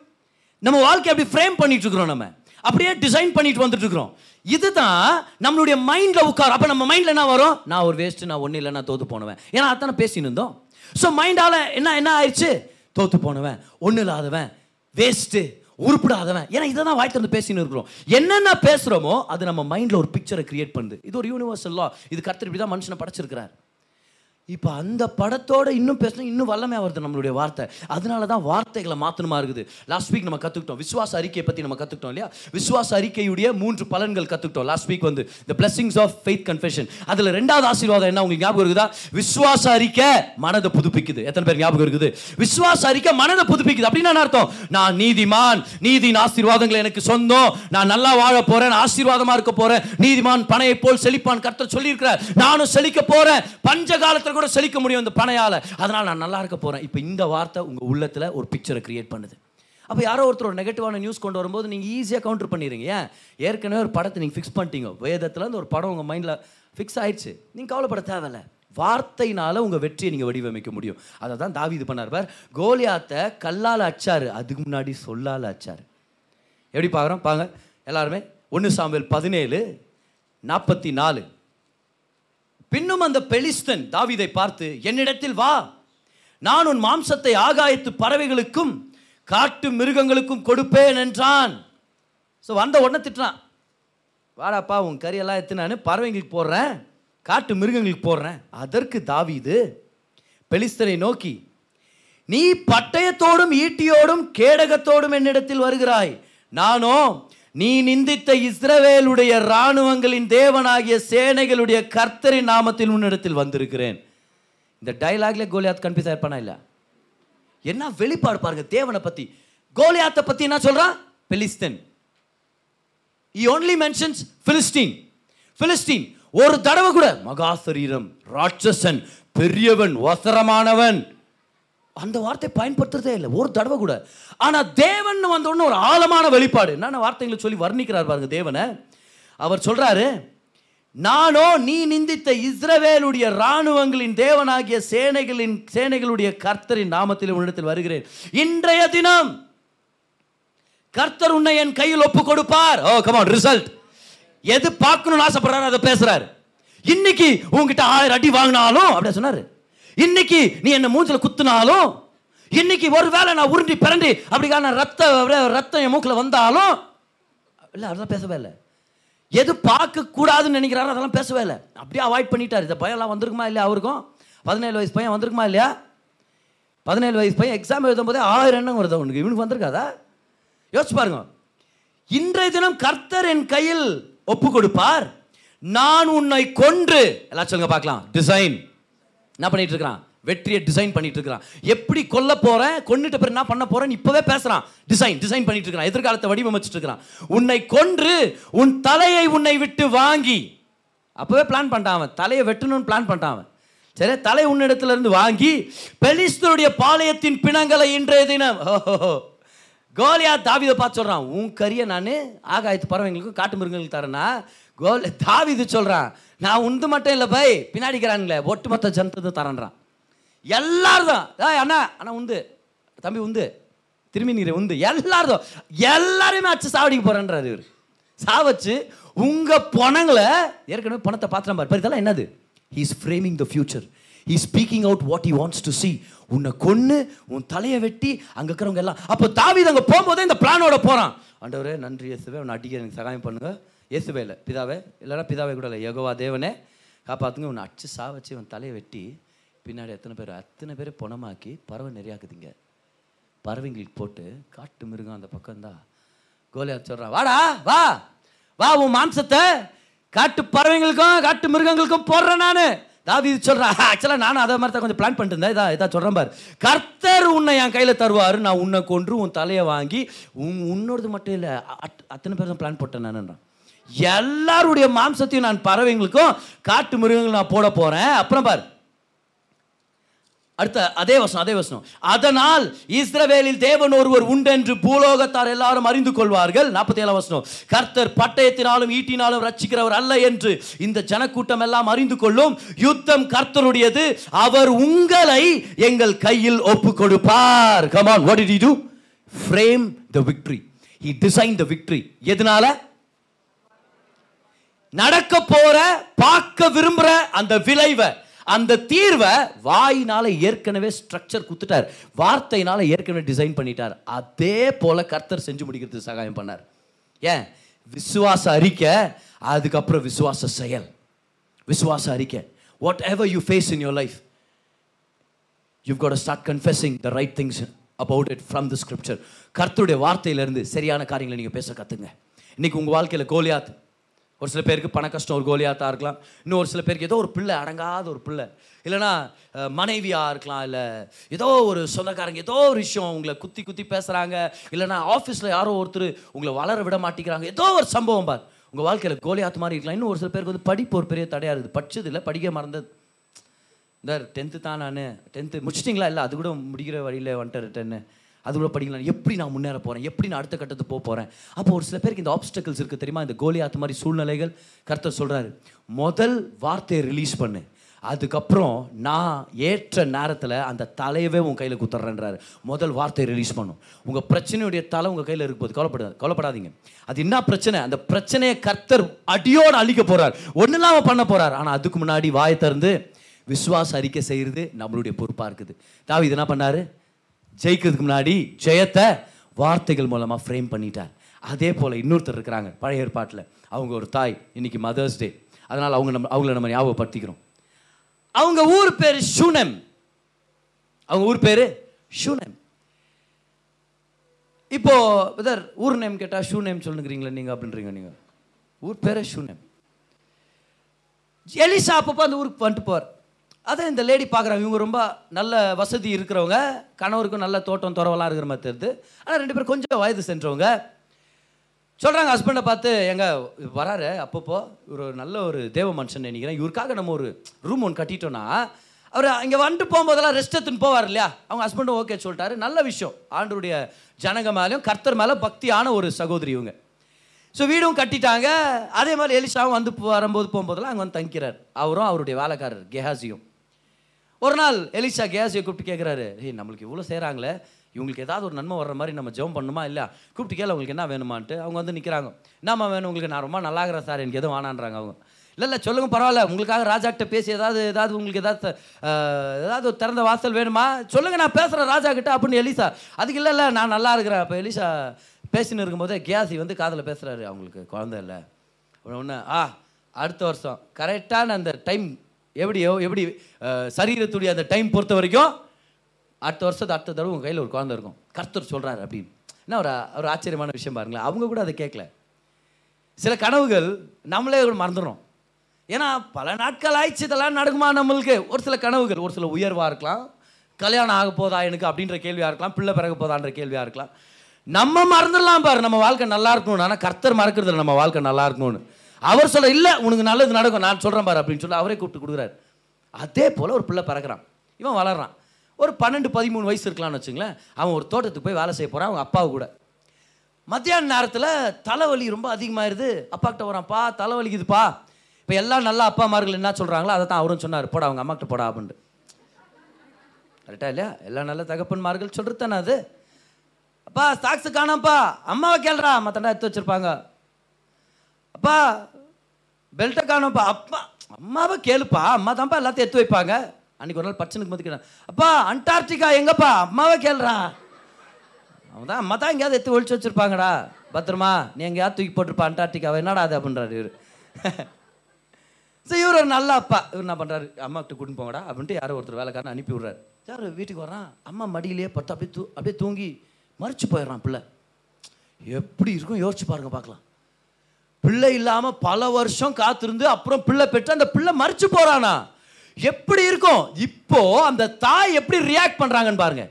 நம்ம வாழ்க்கை அப்படி ஃப்ரேம் பண்ணிட்டு இருக்கிறோம் நம்ம. அப்படியே டிசைன் பண்ணிட்டு வந்துட்டு இருக்கிறோம். இதுதான் நம்மளுடைய மைண்டில் உட்கார் அப்போ நம்ம மைண்டில் என்ன வரும்? நான் ஒரு வேஸ்ட்டு நான் ஒன்றும் இல்லை நான் தோத்து போனவன் ஏன்னா அதானே பேசின்னு இருந்தோம். ஸோ மைண்டால் என்ன என்ன ஆயிடுச்சு? தோத்து போனவன் ஒன்றும் இல்லாதவன் வேஸ்ட்டு உருப்பிடாதவன். ஏன்னா இதை தான் வாய்ட்டு வந்து பேசின்னு இருக்கிறோம். என்னென்ன பேசுகிறோமோ அது நம்ம மைண்டில் ஒரு பிக்சரை கிரியேட் பண்ணுது. இது ஒரு யூனிவர்சல் லா இது கருத்து இப்படி தான் மனுஷனை படைச்சிருக்கிறார். இப்போ அந்த படத்தோட இன்னும் பேசணும் இன்னும் வல்லமையாக வருது நம்மளுடைய வார்த்தை. அதனால தான் வார்த்தைகளை மாற்றணுமா இருக்குது? லாஸ்ட் வீக் நம்ம கற்றுக்கிட்டோம் விஸ்வாச அறிக்கையை பற்றி நம்ம கற்றுக்கிட்டோம் இல்லையா? விசுவாச அறிக்கையுடைய மூன்று பலன்கள் கற்றுக்கிட்டோம் லாஸ்ட் வீக் வந்து the blessings of faith confession அதில் ரெண்டாவது ஆசீர்வாதம் என்ன? உங்களுக்கு ஞாபகம் இருக்குதா? விஸ்வாச அறிக்கை மனதை புதுப்பிக்குது. எத்தனை பேர் ஞாபகம் இருக்குது? விசுவாச அறிக்கை மனதை புதுப்பிக்குது. அப்படின்னு என்ன அர்த்தம்? நான் நீதிமான் நீதியின் ஆசீர்வாதங்கள் எனக்கு சொந்தம். நான் நல்லா வாழ போறேன் ஆசீர்வாதமாக இருக்க போறேன். நீதிமான் பணையை போல் செழிப்பான். கர்த்தர் சொல்லியிருக்கிறார். நானும் செழிக்க போறேன். பஞ்ச காலத்துல கூட செழிக்க முடியும் இந்த பணையால் அதனால் நான் நல்லா இருக்க போகிறேன் இப்போ இந்த வார்த்தை உங்கள் உள்ளத்தில் ஒரு பிக்சரை கிரியேட் பண்ணுது. அப்போ யாரோ ஒருத்தர் ஒரு நெகட்டிவான நியூஸ் கொண்டு வரும்போது நீங்கள் ஈஸியாக கவுண்டர் பண்ணிடுங்க ஏன்? ஏற்கனவே ஒரு படத்தை நீங்கள் ஃபிக்ஸ் பண்ணிட்டீங்க. வேதத்தில் அந்த ஒரு படம் உங்கள் மைண்டில் ஃபிக்ஸ் ஆயிடுச்சு. நீங்கள் கவலைப்பட தேவையில்ல. வார்த்தையினால் உங்கள் வெற்றியை நீங்கள் வடிவமைக்க முடியும். அதை தான் தாவி இது பண்ணார். பார் கோலியாத்தை கல்லால் அச்சாரு. அதுக்கு முன்னாடி சொல்லால் அச்சார். எப்படி பார்க்குறோம்? பாங்க எல்லாருமே ஒன்று சாம்பல் பதினேழு நாற்பத்தி நாலு. பின்னும் அந்த பெலிஸ்தன் தாவீதை பார்த்து என்னிடத்தில் வா. நான் உன் மாம்சத்தை ஆகாயத்து பறவைகளுக்கும் காட்டு மிருகங்களுக்கும் கொடுப்பேன் என்றான். ஸோ வந்த உடனே திட்டுறான். வாடாப்பா உன் கறியெல்லாம் எத்தினான்னு பறவைங்களுக்கு போடுறேன் காட்டு மிருகங்களுக்கு போடுறேன். அதற்கு தாவிது பெலிஸ்தனை நோக்கி நீ பட்டயத்தோடும் ஈட்டியோடும் கேடகத்தோடும் என்னிடத்தில் வருகிறாய். நானோ நீ நிந்தித்த இஸ்ரவேலுடைய இராணுவங்களின் தேவனாகிய சேனைகளுடைய கர்த்தரின் நாமத்தில் உன்னிடத்தில் வந்திருக்கிறேன். இந்த டைலாக்ல கோலியாத் கன்ஃபியூஸ் ஆயிருப்பானா இல்ல? என்ன வெளிப்பாடு பாருங்க தேவனை பத்தி. கோலியாத்தை பத்தி என்ன சொல்றான் பெலிஸ்தன். இ only மென்ஷன்ஸ் பிலிஸ்டீன் பிலிஸ்டீன் ஒரு தடவை கூட மகா சரீரம் ராட்சசன் பெரியவன் ஒசரமானவன் அந்த வார்த்தை பயன்படுத்துறதே இல்லை. ஒரு தடவை கூட. ஆனால் தேவன் வந்தோடனே ஒரு ஆழமான வெளிப்பாடு. என்னென்ன வார்த்தைகளை சொல்லி வர்ணிக்கிறார் பாருங்க தேவனை. அவர் சொல்கிறாரு நானோ நீ நிந்தித்த இஸ்ரவேலுடைய இராணுவங்களின் தேவனாகிய சேனைகளின் சேனைகளுடைய கர்த்தரின் நாமத்தில் உன்னிடத்தில் வருகிறேன். இன்றைய தினம் கர்த்தர் உன்னை என் கையில் ஒப்பு கொடுப்பார். ஓ கமான் ரிசல்ட் எது பார்க்கணும்னு ஆசைப்படுறாரு அதை பேசுறாரு. இன்னைக்கு உங்ககிட்ட ஆயிரம் அடி வாங்கினாலும் அப்படியே சொன்னாரு. இன்னைக்கு நீ என்ன மூஞ்சில் குத்துனாலும் இன்னைக்கு ஒருவேளை நான் உருண்டி பிறண்டி அப்படிக்கான ரத்த ரத்தம் என் மூக்கில் வந்தாலும் இல்லை அதெல்லாம் பேசவே இல்லை. எது பார்க்கக்கூடாதுன்னு நினைக்கிறாரோ அதெல்லாம் பேசவே இல்லை. அப்படியே அவாய்ட் பண்ணிட்டார். இந்த பையன்லாம் வந்திருக்குமா இல்லையா அவருக்கும்? பதினேழு வயசு பையன் வந்திருக்குமா இல்லையா? பதினேழு வயசு பையன் எக்ஸாம் எழுதும் போதே ஆயிரம் எண்ணம் வருது அவனுக்கு. இவனுக்கு வந்திருக்காதா? யோசிச்சு பாருங்க. இன்றைய தினம் கர்த்தர் என் கையில் ஒப்பு கொடுப்பார். நான் உன்னை கொன்று எல்லாம் சொல்லுங்க பார்க்கலாம். டிசைன் என்ன பண்ணிட்டு இருக்கிறான்? வெற்றியை டிசைன் பண்ணிட்டு இருக்கிறான். எப்படி கொல்ல போறேன் கொண்டுட்டு பிறகு என்ன பண்ண போறேன் இப்பவே பேசுறான். டிசைன் டிசைன் பண்ணிட்டு இருக்கிறான். எதிர்காலத்தை வடிவமைச்சிட்டு இருக்கிறான். உன்னை கொன்று உன் தலையை உன்னை விட்டு வாங்கி. அப்பவே பிளான் பண்ணிட்டான் அவன். தலையை வெட்டணும்னு பிளான் பண்ணிட்டான் அவன். சரி தலை உன்னிடத்துல இருந்து வாங்கி பெலிஸ்தருடைய பாளையத்தின் பிணங்களை இன்றைய தினம் கோலியா தாவிதை பார்த்து சொல்றான் உன் கரியை நான் ஆகாயத்து பறவைங்களுக்கும் காட்டு மிருகங்களுக்கு தரேன்னா. கோல் தாவிது சொல்றான் நான் உந்து மட்டும் இல்லை பை பின்னாடிக்கிறானுங்களே ஒட்டுமொத்த ஜனத்தை தரன்றான். எல்லாரும் தான் ஏய் அண்ணா அண்ணா உந்து தம்பி உந்து திரும்பி நீர் உந்து எல்லாரும் தான் எல்லாரையுமே அச்சு சாவடிக்க போறேன்றாரு இவர். சாவச்சு உங்கள் பணங்களை ஏற்கனவே பணத்தை பார்த்துலாம் பாரு. இதெல்லாம் என்னது? He's framing the future he speaking out what he wants to see உன்னை கொன்று உன் தலையை வெட்டி அங்கே இருக்கிறவங்க எல்லாம். அப்போ தாவி அங்கே போகும்போதே இந்த பிளானோட போகிறான் ஆண்டவரே நன்றி இயேசுவே. உன்னை அடிக்க எனக்கு சகாயம் பண்ணுங்க. இயேசுவே இல்லை பிதாவே இல்லைன்னா பிதாவே கூட இல்லை. யெகோவா தேவனே காப்பாற்றுங்க உன்னை அடிச்சு சா வச்சு உன் தலையை வெட்டி பின்னாடி எத்தனை பேர் அத்தனை பேரை பொணமாக்கி பறவை நிறையாக்குதுங்க. பறவைங்களுக்கு போட்டு காட்டு மிருகம் அந்த பக்கம் தான். சொல்கிறான் வாடா வா வா உன் மாம்சத்தை காட்டு பறவைங்களுக்கும் காட்டு மிருகங்களுக்கும் போடுறேன் நான். தாவி இது சொல்கிறேன் ஆக்சுவலாக நானும் அதை மாதிரி தான் கொஞ்சம் பிளான் பண்ணிட்டு இருந்தேன். இதா இதான் சொல்கிறேன் பாரு. கர்த்தர் உன்னை என் கையில் தருவார். நான் உன்னை கொன்று உன் தலையை வாங்கி உன் உன்னோடது மட்டும் இல்லை அத்தனை பேர் தான் பிளான் போட்டேன் நானுன்றான். எல்லாருடைய மாம்சத்தையும் நான் பறவைங்களுக்கும் காட்டு மிருகங்கள் நான் போட போகிறேன் அப்புறம் பார். அடுத்த அதே வசனம் அதே வசனம். அதனால் இஸ்ரவேலில் தேவன் ஒருவர் உண்டென்று பூலோகத்தார் எல்லாரும் அறிந்து கொள்வார்கள். நாற்பத்தி ஏழாம் வசனம். கர்த்தர் பட்டயத்தினாலும் ஈட்டினாலும் ரட்சிக்கிறவர் அல்ல என்று இந்த ஜனக்கூட்டம் எல்லாம் அறிந்து கொள்ளும் யுத்தம் கர்த்தருடையது. அவர் உங்களை எங்கள் கையில் ஒப்பு கொடுப்பார் come on what did you do? Frame the victory. He designed the எதனால? நடக்க போற பார்க்க விரும்புற அந்த விளைவை அந்த தீர்வை வாயினால ஏற்கனவே ஸ்ட்ரக்சர் குத்துட்டார். வார்த்தையினால ஏற்கனவே டிசைன் பண்ணிட்டார். அதே போல கர்த்தர் செஞ்சு முடிக்கிறதுக்கு சகாயம் பண்ணார். ஏன்? விசுவாச அறிக்கை அதுக்கப்புறம் விசுவாச செயல். விசுவாச அறிக்கை. Whatever you face in your life you got start confessing the right things about it from the scripture கர்த்தருடைய வார்த்தையிலேருந்து சரியான காரியங்களை நீங்கள் பேச கற்றுங்க இன்னைக்கு உங்கள் வாழ்க்கையில் கோலியாத் ஒரு சில பேருக்கு பண கஷ்டம் ஒரு கோலியாத்தாக இருக்கலாம். இன்னும் ஒரு சில பேருக்கு ஏதோ ஒரு பிள்ளை அடங்காத ஒரு பிள்ளை. இல்லைனா மனைவியாக இருக்கலாம் இல்லை ஏதோ ஒரு சொந்தக்காரங்க ஏதோ ஒரு விஷயம் உங்களை குத்தி குத்தி பேசுகிறாங்க இல்லைனா ஆஃபீஸில் யாரோ ஒருத்தர் உங்களை வளர விட மாட்டேங்கிறாங்க. ஏதோ ஒரு சம்பவம் பார். உங்கள் வாழ்க்கையில் கோலியாத்து மாதிரி இருக்கலாம். இன்னும் ஒரு சில பேருக்கு வந்து படிப்பு ஒரு பெரிய தடையாக இருக்குது. படித்தது இல்லை படிக்க மறந்தது. இந்த டென்த்து தான் நான். டென்த்து முடிச்சிட்டிங்களா? இல்லை அது கூட முடிக்கிற வழியில் வந்துட்டு ரிட்டன்னு அது படிக்கலாம் எப்படி நான் முன்னேற போகிறேன் எப்படி நான் அடுத்த கட்டத்துக்கு போக போகிறேன் அப்போ ஒரு சில பேருக்கு இந்த ஆப்ஸ்டக்கிள்ஸ் இருக்குது தெரியுமா? இந்த கோலி ஆத்த மாதிரி சூழ்நிலைகள் கர்த்தர் சொல்கிறாரு முதல் வார்த்தையை ரிலீஸ் பண்ணு. அதுக்கப்புறம் நான் ஏற்ற நேரத்தில் அந்த தலையவே உன் கையில் குத்துறேன்றாரு. முதல் வார்த்தையை ரிலீஸ் பண்ணும் உங்கள் பிரச்சனையுடைய தலை உங்கள் கையில் இருக்கும்போது கவலைப்படாது கவலைப்படாதீங்க. அது என்ன பிரச்சனை? அந்த பிரச்சனையை கர்த்தர் அடியோடு அழிக்க போகிறார் ஒன்றும் இல்லாமல் பண்ண போகிறார் ஆனால் அதுக்கு முன்னாடி வாயை திறந்து விஸ்வாச அறிக்கை செய்கிறது நம்மளுடைய பொறுப்பாக இருக்குது. தாவீது என்ன பண்ணார்? ஜெயிக்கிறதுக்கு முன்னாடி ஜெயத்தை வார்த்தைகள் மூலமாக ஃப்ரேம் பண்ணிட்டார். அதே போல் இன்னொருத்தர் இருக்கிறாங்க பழைய ஏற்பாட்டில். அவங்க ஒரு தாய் இன்னைக்கு மதர்ஸ் டே அதனால் அவங்க நம்ம அவங்கள நம்ம ஞாபகப்படுத்திக்கிறோம். அவங்க ஊர் பேர் ஷூனம் அவங்க ஊர் பேர் ஷூனம் இப்போ பிரதர் ஊர் நேம் கேட்டால் ஷூ நேம் சொல்லுங்கிறீங்களா நீங்கள் அப்படின்றீங்க நீங்கள் ஊர் பேரே நேம் எலிசா அப்பப்போ அந்த ஊருக்கு வந்துட்டு போவார். அதை இந்த லேடி பார்க்குறாங்க இவங்க ரொம்ப நல்ல வசதி இருக்கிறவங்க கணவருக்கும் நல்ல தோட்டம் துறவெல்லாம் இருக்கிற மாதிரி தெரியுது. ஆனால் ரெண்டு பேரும் கொஞ்சம் வயது சென்றவங்க. சொல்கிறாங்க ஹஸ்பண்டை பார்த்து எங்க வராரு அப்பப்போ. ஒரு நல்ல ஒரு தேவ மனுஷன் நினைக்கிறேன். இவருக்காக நம்ம ஒரு ரூம் ஒன்று கட்டிட்டோன்னா அவர் இங்கே வந்துட்டு போகும்போதெல்லாம் ரெஸ்ட் எடுத்துன்னு போவார் இல்லையா? அவங்க ஹஸ்பண்டும் ஓகே சொல்லிட்டாரு. நல்ல விஷயம். ஆண்டருடைய ஜனங்க மேலேயும் கர்த்தர் மேலே பக்தியான ஒரு சகோதரி இவங்க. ஸோ வீடும் கட்டிட்டாங்க. அதே மாதிரி எலிசாவும் வந்து வரும்போது போகும்போதெல்லாம் அங்கே வந்து தங்கிக்கிறார். அவரும் அவருடைய வேலைக்காரர் கெஹாசியும். ஒரு நாள் எலிசா கேஸியை கூப்பிட்டு கேட்குறாரு ஏய் நம்மளுக்கு இவ்வளோ செய்கிறாங்களே இவங்களுக்கு ஏதாவது ஒரு நன்மை வர்ற மாதிரி நம்ம ஜெபம் பண்ணுமா இல்லை கூப்பிட்டு கேள உங்களுக்கு என்ன வேணுமான்ட்டு. அவங்க வந்து நிற்கிறாங்க என்னம்மா வேணும்? உங்களுக்கு நான் ரொம்ப நல்லா இருக்கிறேன் சார். எனக்கு எதுவும் வேணான்றாங்க அவங்க. இல்லை இல்லை சொல்லுங்கள் பரவாயில்ல. உங்களுக்காக ராஜாக்கிட்ட பேசி ஏதாவது ஏதாவது உங்களுக்கு ஏதாவது ஏதாவது ஒரு திறந்த வாசல் வேணுமா? சொல்லுங்கள் நான் பேசுகிறேன் ராஜா கிட்ட அப்படின்னு எலிசா. அதுக்கு இல்லை இல்லை நான் நல்லா இருக்கிறேன். அப்போ எலிசா பேசின்னு இருக்கும்போதே கேசி வந்து காதில் பேசுகிறாரு அவங்களுக்கு குழந்த இல்லை. ஒன்று ஆ அடுத்த வருஷம். கரெக்டான அந்த டைம் எப்படியோ எப்படி சரீரத்துடைய அந்த டைம் பொறுத்த வரைக்கும் அடுத்த வருஷத்து அடுத்த தடவை உங்கள் கையில் ஒரு குழந்தை இருக்கும். கர்த்தர் சொல்கிறாரு அப்படின்னு. என்ன ஒரு ஒரு ஆச்சரியமான விஷயம் பாருங்களேன். அவங்க கூட அதை கேட்கல. சில கனவுகள் நம்மளே கூட மறந்துடும் ஏன்னா பல நாட்கள் ஆயிடுச்சு இதெல்லாம் நடக்குமா நம்மளுக்கு? ஒரு சில கனவுகள் ஒரு சில உயர்வாக இருக்கலாம். கல்யாணம் ஆக போதா எனக்கு அப்படின்ற கேள்வியாக இருக்கலாம். பிள்ளை பிறகு போதான்ற கேள்வியாக இருக்கலாம். நம்ம மறந்துடலாம் பாரு. நம்ம வாழ்க்கை நல்லா இருக்கணும் ஆனால் கர்த்தர் மறக்கிறது நம்ம வாழ்க்கை நல்லா இருக்கணும்னு. அவர் சொல்ல இல்லை உனக்கு நல்லது நடக்கும் நான் சொல்கிறேன் பாரு அப்படின்னு சொல்லி அவரே கூப்பிட்டு கொடுக்குறாரு. அதே போல் ஒரு பிள்ளை பறக்கிறான். இவன் வளர்றான். ஒரு பன்னெண்டு பதிமூணு வயசு இருக்கலாம்னு வச்சுங்களேன் அவன் ஒரு தோட்டத்துக்கு போய் வேலை செய்ய போகிறான் அவங்க அப்பாவு கூட. மத்தியான நேரத்தில் தலைவலி ரொம்ப அதிகமாகிடுது அப்பா கிட்ட வரான்ப்பா தலைவலிக்குதுப்பா. இப்போ எல்லாம் நல்ல அப்பா அம்மார்கள் என்ன சொல்கிறாங்களோ அதை தான் அவரும் சொன்னார். போடா அவங்க அம்மாக்கிட்ட போடா அப்படின்ட்டு. கரெக்டாக இல்லையா? எல்லா நல்ல தகப்பன்மார்கள் சொல்கிறது தானே அது. அப்பா சாக்ஸு காணாம்ப்பா. அம்மாவை கேள்றா மத்தண்டா எடுத்து வச்சுருப்பாங்க. அப்பா பெல்ட்டை காணும்ப்பா. அப்பா அம்மாவை கேளுப்பா. அம்மா தான்ப்பா எல்லாத்தையும் எடுத்து வைப்பாங்க. அன்னைக்கு ஒரு நாள் பச்சனுக்கு மதிக்கிறான் அப்பா அண்டார்டிகா எங்கப்பா? அம்மாவை கேளுறா அவன் தான் அம்மா தான் எங்கேயாவது எடுத்து ஒழிச்சு வச்சிருப்பாங்கடா. பத்திரமா நீ எங்கேயாவது தூக்கி போட்டிருப்பா அண்டார்டிகாவை. என்னடா அது அப்படின்றாரு இவர். சரி இவர் ஒரு நல்ல அப்பா. இவர் என்ன பண்ணுறாரு அம்மா கிட்ட கூட்டின்னு போங்கடா அப்படின்ட்டு யாரோ ஒருத்தர் வேலைக்காரன் அனுப்பி விடுறாரு. யார்? வீட்டுக்கு வரான் அம்மா மடியிலேயே படுத்து அப்படியே தூ அப்படியே தூங்கி மறிச்சு போயிடுறான் பிள்ளை. எப்படி இருக்கும்? யோசிச்சு பாருங்க பார்க்கலாம். பிள்ளை இல்லாம பல வருஷம் காத்திருந்து அப்புறம் பிள்ளை பெற்று அந்த பிள்ளை மறிச்சு போறானா? எப்படி இருக்கும்? இப்போ அந்த தாய் எப்படி ரியாக்ட் பண்றாங்கன்னு பாருங்க.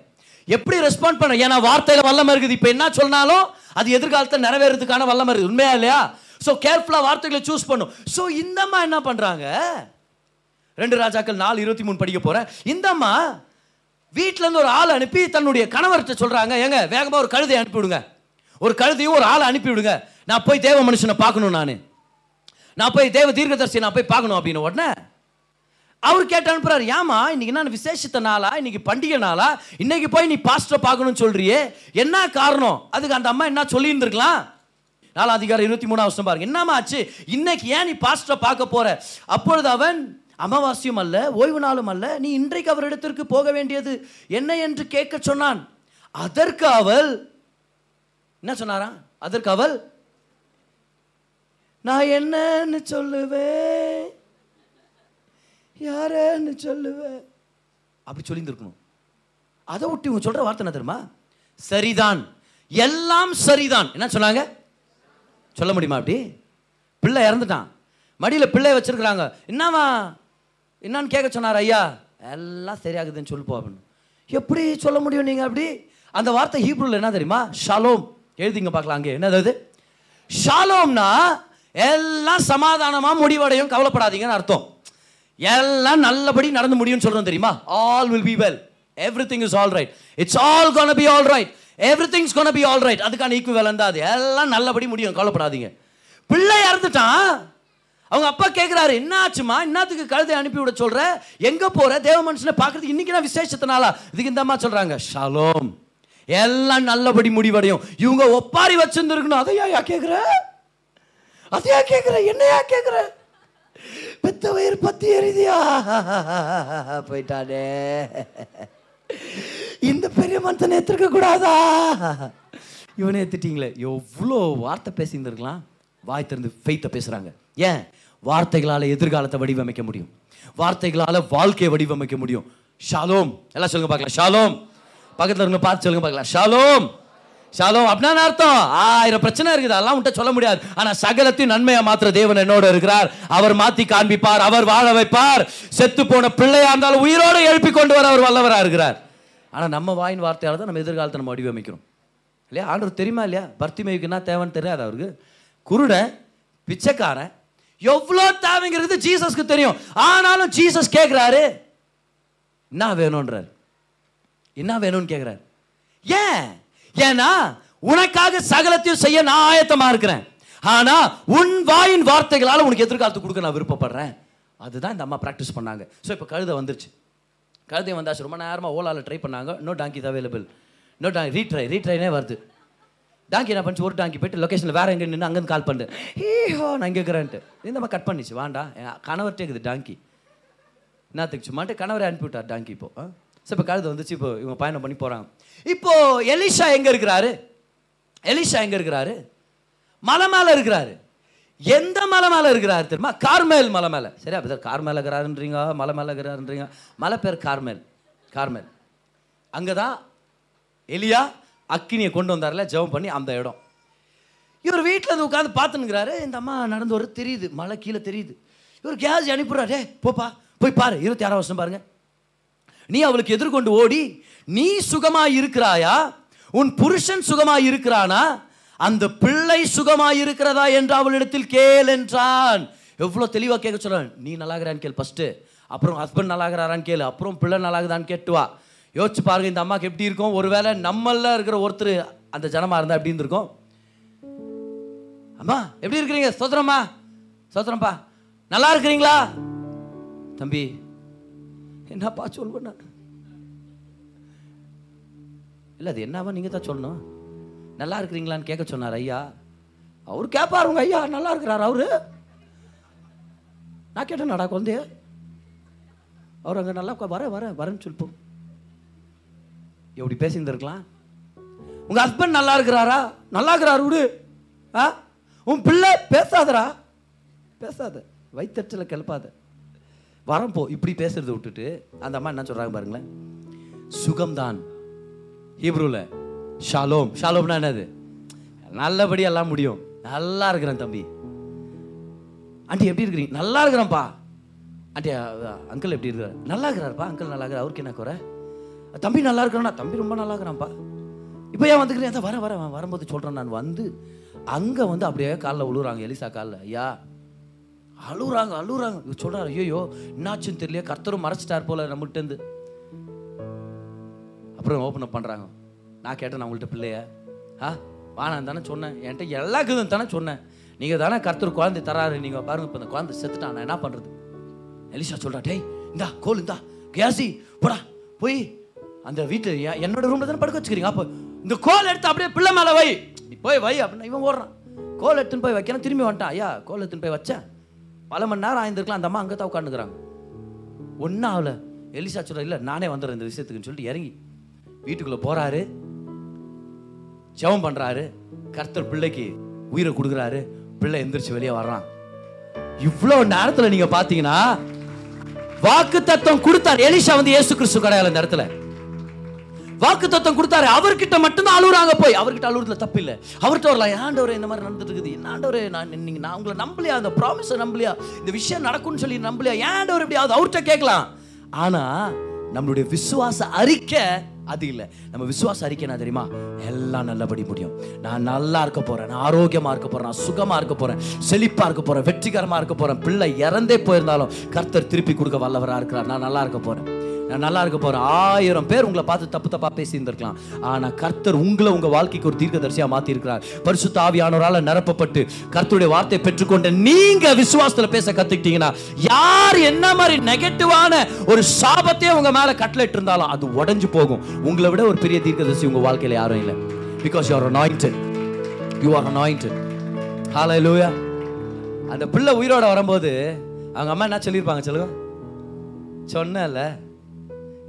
எப்படி ரெஸ்பாண்ட் பண்ண? ஏன்னா வார்த்தையில வல்லமை இருக்குது. இப்போ என்ன சொன்னாலும் அது எதிர்காலத்தை நிறைவேறதுக்கான வல்லமை இருக்குது. உண்மையா இல்லையா? ஸோ கேர்ஃபுல்லாக வார்த்தைகளை சூஸ் பண்ணும். ஸோ இந்த அம்மா என்ன பண்ணுறாங்க ரெண்டு ராஜாக்கள் நாலு இருபத்தி மூணு படிக்க போகிறேன் இந்த அம்மா இருந்து ஒரு ஆள் அனுப்பி தன்னுடைய கணவர்கிட்ட சொல்கிறாங்க ஏங்க வேகமாக ஒரு கழுதை அனுப்பிவிடுங்க. ஒரு கழுதையும் ஒரு ஆளை அனுப்பிவிடுங்க. நான் போய் தேவ மனுஷனை பார்க்கணும் நான். நான் போய் தேவ தீர்க்கதர்சி நான் போய் பார்க்கணும் அப்படின்னு உடனே அவர் கேட்டு அனுப்புறாரு. ஏமா இன்னைக்கு என்ன விசேஷத்த நாளா? இன்னைக்கு பண்டிகை நாளா? இன்னைக்கு போய் நீ பாஸ்டரை பார்க்கணும்னு சொல்றியே. என்ன காரணம்? அதுக்கு அந்த அம்மா என்ன சொல்லியிருந்துருக்கலாம்? நாலாம் அதிகாரம் இருபத்தி மூணாம் வருஷம் பாருங்க. என்னம்மா ஆச்சு? இன்னைக்கு ஏன் நீ பாஸ்டரை பார்க்க போற? அப்பொழுது அவன் அமாவாசையும் அல்ல ஓய்வு நாளும் அல்ல நீ இன்றைக்கு அவரிடத்திற்கு போக வேண்டியது என்ன என்று கேட்க சொன்னான். அதற்கு அவள் என்ன சொன்னாரா அதற்கு அவள் நான் என்னன்னு சொல்லுவேன். யாரன்னு சொல்லுவேன். அப்படி சொல்லியிருந்துருக்கணும். அதை விட்டு இவங்க சொல்கிற வார்த்தை என்ன தெரியுமா? சரிதான். எல்லாம் சரிதான். என்ன சொன்னாங்க? சொல்ல முடியுமா அப்படி? பிள்ளை இறந்துட்டான். மடியில் பிள்ளை வச்சிருக்கிறாங்க. என்னவா என்னான்னு கேட்க சொன்னார் ஐயா. எல்லாம் சரியாகுதுன்னு சொல்லுப்போ அப்படின்னு. எப்படி சொல்ல முடியும் நீங்கள் அப்படி? அந்த வார்த்தை ஹீப்ரூவில் என்ன தெரியுமா? ஷாலோம். எழுதிங்க பார்க்கலாம் அங்கே. என்னது அதாவது ஷாலோம்னா எல்லாம் சமாதானமாக முடிவடையும் கவலைப்படாதீங்கன்னு அர்த்தம். எல்லாம் நல்லபடி நடந்து முடியும்னு சொல்கிறோம் தெரியுமா? All will be well everything is all right it's all gonna be all right everything's gonna be all right அதுக்கான ஈக்குவல் தான் அது. எல்லாம் நல்லபடி முடியும் கவலைப்படாதீங்க. பிள்ளை இறந்துட்டான். அவங்க அப்பா கேட்குறாரு என்ன ஆச்சுமா என்னத்துக்கு கழுதை அனுப்பி விட சொல்கிற எங்கே போகிற தேவ மனுஷனை பார்க்கறதுக்கு இன்றைக்கி நான் விசேஷத்தினாலா? இதுக்கு இந்த அம்மா ஷாலோம். எல்லாம் நல்லபடி முடிவடையும். இவங்க ஒப்பாரி வச்சிருந்துருக்கணும். அதையா யா கேட்குற அதையா கேட்குற என்னையா கேட்குற பெத்த வயிறு பத்தி எரிதியா போயிட்டானே. இந்த பெரிய மனுஷனை ஏத்திருக்க கூடாதா? இவனை ஏற்றுட்டீங்களே எவ்வளோ வார்த்தை பேசியிருந்துருக்கலாம். வாய் திறந்து ஃபெய்த்தை பேசுகிறாங்க ஏன்? வார்த்தைகளால் எதிர்காலத்தை வடிவமைக்க முடியும். வார்த்தைகளால் வாழ்க்கையை வடிவமைக்க முடியும். ஷாலோம். எல்லாம் சொல்லுங்க பார்க்கலாம். ஷாலோம். பக்கத்தில் இருங்க பார்த்து சொல்லுங்க பார்க்கலாம். ஷாலோம். ஷாலோம் அப்படின்னா அர்த்தம்? ஆயிரம் பிரச்சனை இருக்குது அதெல்லாம் உன்ட்ட சொல்ல முடியாது. ஆனா சகலத்தையும் நன்மையா மாத்திர தேவன் என்னோட இருக்கிறார். அவர் மாத்தி காண்பிப்பார் அவர் வாழ வைப்பார். செத்து போன பிள்ளையா இருந்தாலும் உயிரோடு எழுப்பி கொண்டு வர அவர் வல்லவராக இருக்கிறார். ஆனா நம்ம வாயின் வார்த்தையால் தான் நம்ம எதிர்காலத்தை நம்ம வடிவமைக்கிறோம் இல்லையா? ஆண்டவர் தெரியுமா இல்லையா? பர்த்திமைக்கு என்ன தேவைன்னு தெரியாது அவருக்கு. குருடன் பிச்சைக்காரன் எவ்வளோ தேவைங்கிறது ஜீசஸ்க்கு தெரியும். ஆனாலும் ஜீசஸ் கேட்குறாரு என்ன வேணும்ன்றார்? என்ன வேணும்னு கேட்குறாரு ஏன்? ஏன்னா உனக்காக சகலத்தையும் செய்ய நான் ஆயத்தமாக இருக்கிறேன். ஆனால் உன் வாயின் வார்த்தைகளால் உனக்கு எதிர்காலத்து கொடுக்க நான் விருப்பப்படுறேன். அதுதான் இந்த அம்மா ப்ராக்டிஸ் பண்ணாங்க. ஸோ இப்போ கழுதை வந்துருச்சு. கழுதை வந்தாச்சு. ரொம்ப நேரமாக ஓலாவில் ட்ரை பண்ணாங்க. No donkey available no donkey retry ரீட்ரைனே வருது. டாங்கி என்ன பண்ணி ஒரு டாங்கி போயிட்டு லொக்கேஷனில் வேறு எங்கே நின்று அங்கேருந்து கால் பண்ணுறேன் ஹீஹோ நான் இங்கே இருக்கிறேன்ட்டு. இந்த மாதிரி கட் பண்ணிச்சு. வாண்டா. என் கணவர்கிட்ட இருக்குது டாங்கி என்னத்துக்கு சும்மாட்டு கணவரை அனுப்பிவிட்டார் டாங்கி இப்போ. ஸோ இப்போ கழுதை வந்துச்சு இப்போ இவங்க பயணம் பண்ணி போகிறாங்க இப்போது எலிஷா எங்கே இருக்கிறாரு? எலிஷா எங்கே இருக்கிறாரு? மலை மேலே இருக்கிறாரு. எந்த மலை மேலே இருக்கிறாரு தெரியுமா? கார்மேல் மலை மேலே. சரி அப்போ கார் மேலே இருக்கிறாருன்றீங்க மலை மேலே இருக்கிறாருன்றீங்க. மலை பேர் கார்மேல். கார்மேல். அங்கே தான் எலியா அக்கினியை கொண்டு வந்தார்ல ஜெபம் பண்ணி அந்த இடம். இவர் வீட்டில் வந்து உட்காந்து பார்த்துனுங்கிறாரு இந்த அம்மா நடந்து வர தெரியுது. மலை கீழே தெரியுது. இவர் கேஸ் அனுப்புறாரு போப்பா போய் பாரு. இருபத்தி ஆறாம் வருஷம் பாருங்கள் நீ அவளுக்கு எதிர்கொண்டு ஓடி நீ சுகமாக இருக்கிறாயா? உன் புருஷன் சுகமாக இருக்கிறானா? அந்த பிள்ளை சுகமாக இருக்கிறதா? என்று அவளிடத்தில் கேள் என்றான். எவ்வளோ தெளிவாக கேட்க சொல்றான். நீ நல்லாகிறான்னு கேள் ஃபஸ்ட்டு அப்புறம் ஹஸ்பண்ட் நல்லாகிறாரான்னு கேளு. அப்புறம் பிள்ளை நல்லாகுதான்னு கேட்டு வா. யோசிச்சு பாருங்க இந்த அம்மாவுக்கு எப்படி இருக்கும்? ஒருவேளை நம்மள இருக்கிற ஒருத்தர் அந்த ஜனமாக இருந்தால் எப்படி இருக்கும் அம்மா எப்படி இருக்கிறீங்க? சோதரம்மா சோதரம்ப்பா நல்லா இருக்கிறீங்களா? தம்பி என்னப்பா சொல்வேன் நான் இல்லை அது என்னவா நீங்கள் தான் சொல்லணும். நல்லா இருக்கிறீங்களான்னு கேட்க சொன்னார் ஐயா. அவர் கேட்பார் உங்க ஐயா நல்லா இருக்கிறார் அவரு. நான் கேட்டேன் நடா குழந்தைய. அவர் அங்கே நல்லா வர வர வரேன்னு சொல்லிப்போம் எப்படி பேசியிருந்துருக்கலாம்? உங்கள் ஹஸ்பண்ட் நல்லா இருக்கிறாரா? நல்லா இருக்கிறாரு விடு. ஆ? உன் பிள்ளை பேசாதடா. பேசாத வயிற்றுல கிளப்பாத. வரம் போ இப்படி பேசுறதை விட்டுட்டு அந்த அம்மா என்ன சொல்றாங்க பாருங்களேன். சுகம்தான். ஹீப்ரூல ஷாலோம். ஷாலோம்னா என்னது? நல்லபடி எல்லாம் முடியும். நல்லா இருக்கிறேன் தம்பி. ஆண்டி எப்படி இருக்கிறீங்க? நல்லா இருக்கிறேன்ப்பா. ஆண்டி அங்கிள் எப்படி இருக்கிறார் நல்லா இருக்கிறாருப்பா. அங்கிள் நல்லா இருக்கிறார். அவருக்கு என்ன குறை? தம்பி நல்லா இருக்கிறானா? தம்பி ரொம்ப நல்லா இருக்கிறான்ப்பா. இப்போ ஏன் வந்துக்கிறேன் வர வர- வரும்போது சொல்கிறேன் நான். வந்து அங்கே வந்து அப்படியே காலில் விழுறாங்க எலிசா காலில். ஐயா அழுகுறாங்க அழுகுறாங்க இவர் சொல்றாரு ஐயோ என்னாச்சுன்னு தெரியல கர்த்தரும் மறைச்சிட்டார் போல நம்மகிட்டேருந்து அப்புறம் ஓப்பன் அப் பண்ணுறாங்க நான் கேட்டேன் நான் உங்கள்கிட்ட பிள்ளைய. ஆ வாணாம் தானே சொன்னேன். என்கிட்ட எல்லா இதுவும் தானே சொன்னேன். நீங்கள் தானே கர்த்தர் குழந்தை தராரு. நீங்கள் பாருங்க இப்போ இந்த குழந்தை செத்துட்டான். நான் என்ன பண்ணுறது எலிசா சொல்றா டேய் இந்தா கோல் இந்தா. கேசி போடா போய் அந்த வீட்டு என்னோட ரூம்ல தானே படுக்க வச்சுக்கிறீங்க. அப்போ இந்த கோல் எடுத்து அப்படியே பிள்ளை மேலே வை. நீ போய் வை அப்படின்னு இவன் ஓடுறான். கோல் எடுத்துன்னு போய் வைக்கணும் திரும்பி வந்துட்டான். ஐயா கோல் எடுத்துன்னு போய் வச்சேன். பல மணி நேரம் ஆயிருந்துருக்கலாம். அந்த அம்மா அங்கே தான் உட்காந்துக்கிறாங்க ஒன்றும் ஆகல. எலிசா சொல்கிற இல்லை நானே வந்துடுறேன் இந்த விஷயத்துக்குன்னு சொல்லிட்டு இறங்கி வீட்டுக்குள்ளே போகிறாரு ஜெபம் பண்ணுறாரு கர்த்தர் பிள்ளைக்கு உயிரை கொடுக்குறாரு. பிள்ளை எந்திரிச்சு வெளியே வர்றான். இவ்வளோ நேரத்தில் நீங்கள் பார்த்தீங்கன்னா வாக்கு தத்துவம் கொடுத்தார். எலிஷா வந்து இயேசு கிறிஸ்து கிடையாது இந்த இடத்துல. வாக்கு தத்துவம் கொடுத்தாரு. அவர்கிட்ட மட்டும்தான் அழுகுறாங்க போய். அவர்கிட்ட அழுகுறதுல தப்பு இல்லை அவர்கிட்ட வரலாம் ஆண்டவரே இந்த மாதிரி நடந்துட்டு இருக்குது என்ன ஆண்டவரே நான் நீங்க நான் உங்களை நம்பலையா? அந்த ப்ராமிஸை நம்பலையா? இந்த விஷயம் நடக்கும்னு சொல்லி நம்பலையா? ஏன் ஆண்டவர் ஆகுது? அவர்கிட்ட கேட்கலாம். ஆனா நம்மளுடைய விசுவாச அறிக்கை அது இல்லை. நம்ம விசுவாச அறிக்கை என்ன தெரியுமா? எல்லாம் நல்லபடி முடியும். நான் நல்லா இருக்க போறேன். நான் ஆரோக்கியமா இருக்க போறேன். நான் சுகமா இருக்க போறேன். செழிப்பா இருக்க போறேன். வெற்றிகரமா இருக்க போறேன். பிள்ளை இறந்தே போயிருந்தாலும் கர்த்தர் திருப்பி கொடுக்க வல்லவராக இருக்கிறார். நான் நல்லா இருக்க போறேன். நல்லா இருக்க போகிறேன் ஆயிரம் பேர் உங்களை பார்த்து தப்பு தப்பாக பேசி இருந்திருக்கலாம் கர்த்தர் உங்களை உங்கள் வாழ்க்கைக்கு ஒரு தீர்க்கதரிசியாக மாற்றிருக்கிறார் பரிசு தாவியானவரால் நிரப்பப்பட்டு கர்த்தருடைய வார்த்தையை பெற்றுக்கொண்ட நீங்கள் விசுவாசத்தில் பேச கற்றுக்கிட்டீங்கன்னா யார் என்ன மாதிரி நெகட்டிவான ஒரு சாபத்தையே உங்கள் மேலே கட்லெட் இருந்தாலும் அது உடஞ்சு போகும். உங்களை விட ஒரு பெரிய தீர்க்கதரிசி உங்கள் வாழ்க்கையில் யாரும் இல்லை. Because you are anointed you are anointed லூயா அந்த பிள்ளை உயிரோட வரும்போது அவங்க அம்மா என்ன சொல்லியிருப்பாங்க சொல்லுங்க? சொன்னல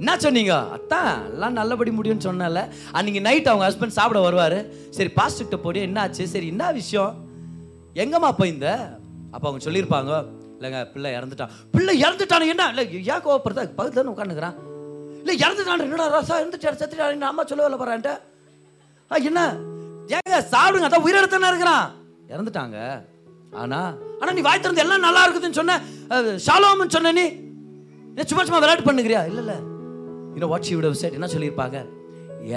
என்ன சொன்னீங்க? அத்தான் எல்லாம் நல்லபடி முடியும்னு சொன்னல அன்னைக்கு நைட் அவங்க ஹஸ்பண்ட் சாப்பிட வருவார். சரி பாஸ்ட்டு போடி என்ன ஆச்சு சரி என்ன விஷயம்? எங்கம்மா போயிருந்த அப்போ அவங்க சொல்லியிருப்பாங்க. இல்லைங்க பிள்ளை இறந்துட்டான். பிள்ளை இறந்துட்டானு என்ன? இல்லை ஏன் கோவப்படுறதா பக்கத்துல உட்காந்துக்கிறான் இல்லை இறந்துட்டான் என்னடா ரசா இறந்துட்டாரு செத்துட்டாரு அம்மா சொல்ல வரல போறான்ட்டு ஆ, என்ன? ஏங்க சாப்பிடுங்க அதான் உயிரிழத்தானே இருக்கிறான். இறந்துட்டாங்க. ஆனா ஆனா நீ வாய் திறந்து எல்லாம் நல்லா இருக்குதுன்னு சொன்ன ஷாலோம்னு சொன்ன நீ. சும்மா சும்மா விளையாட்டு பண்ணுக்கிறியா இல்லை இல்லை. இன்னும் வாட்ச் விட செட் என்ன சொல்லியிருப்பாங்க?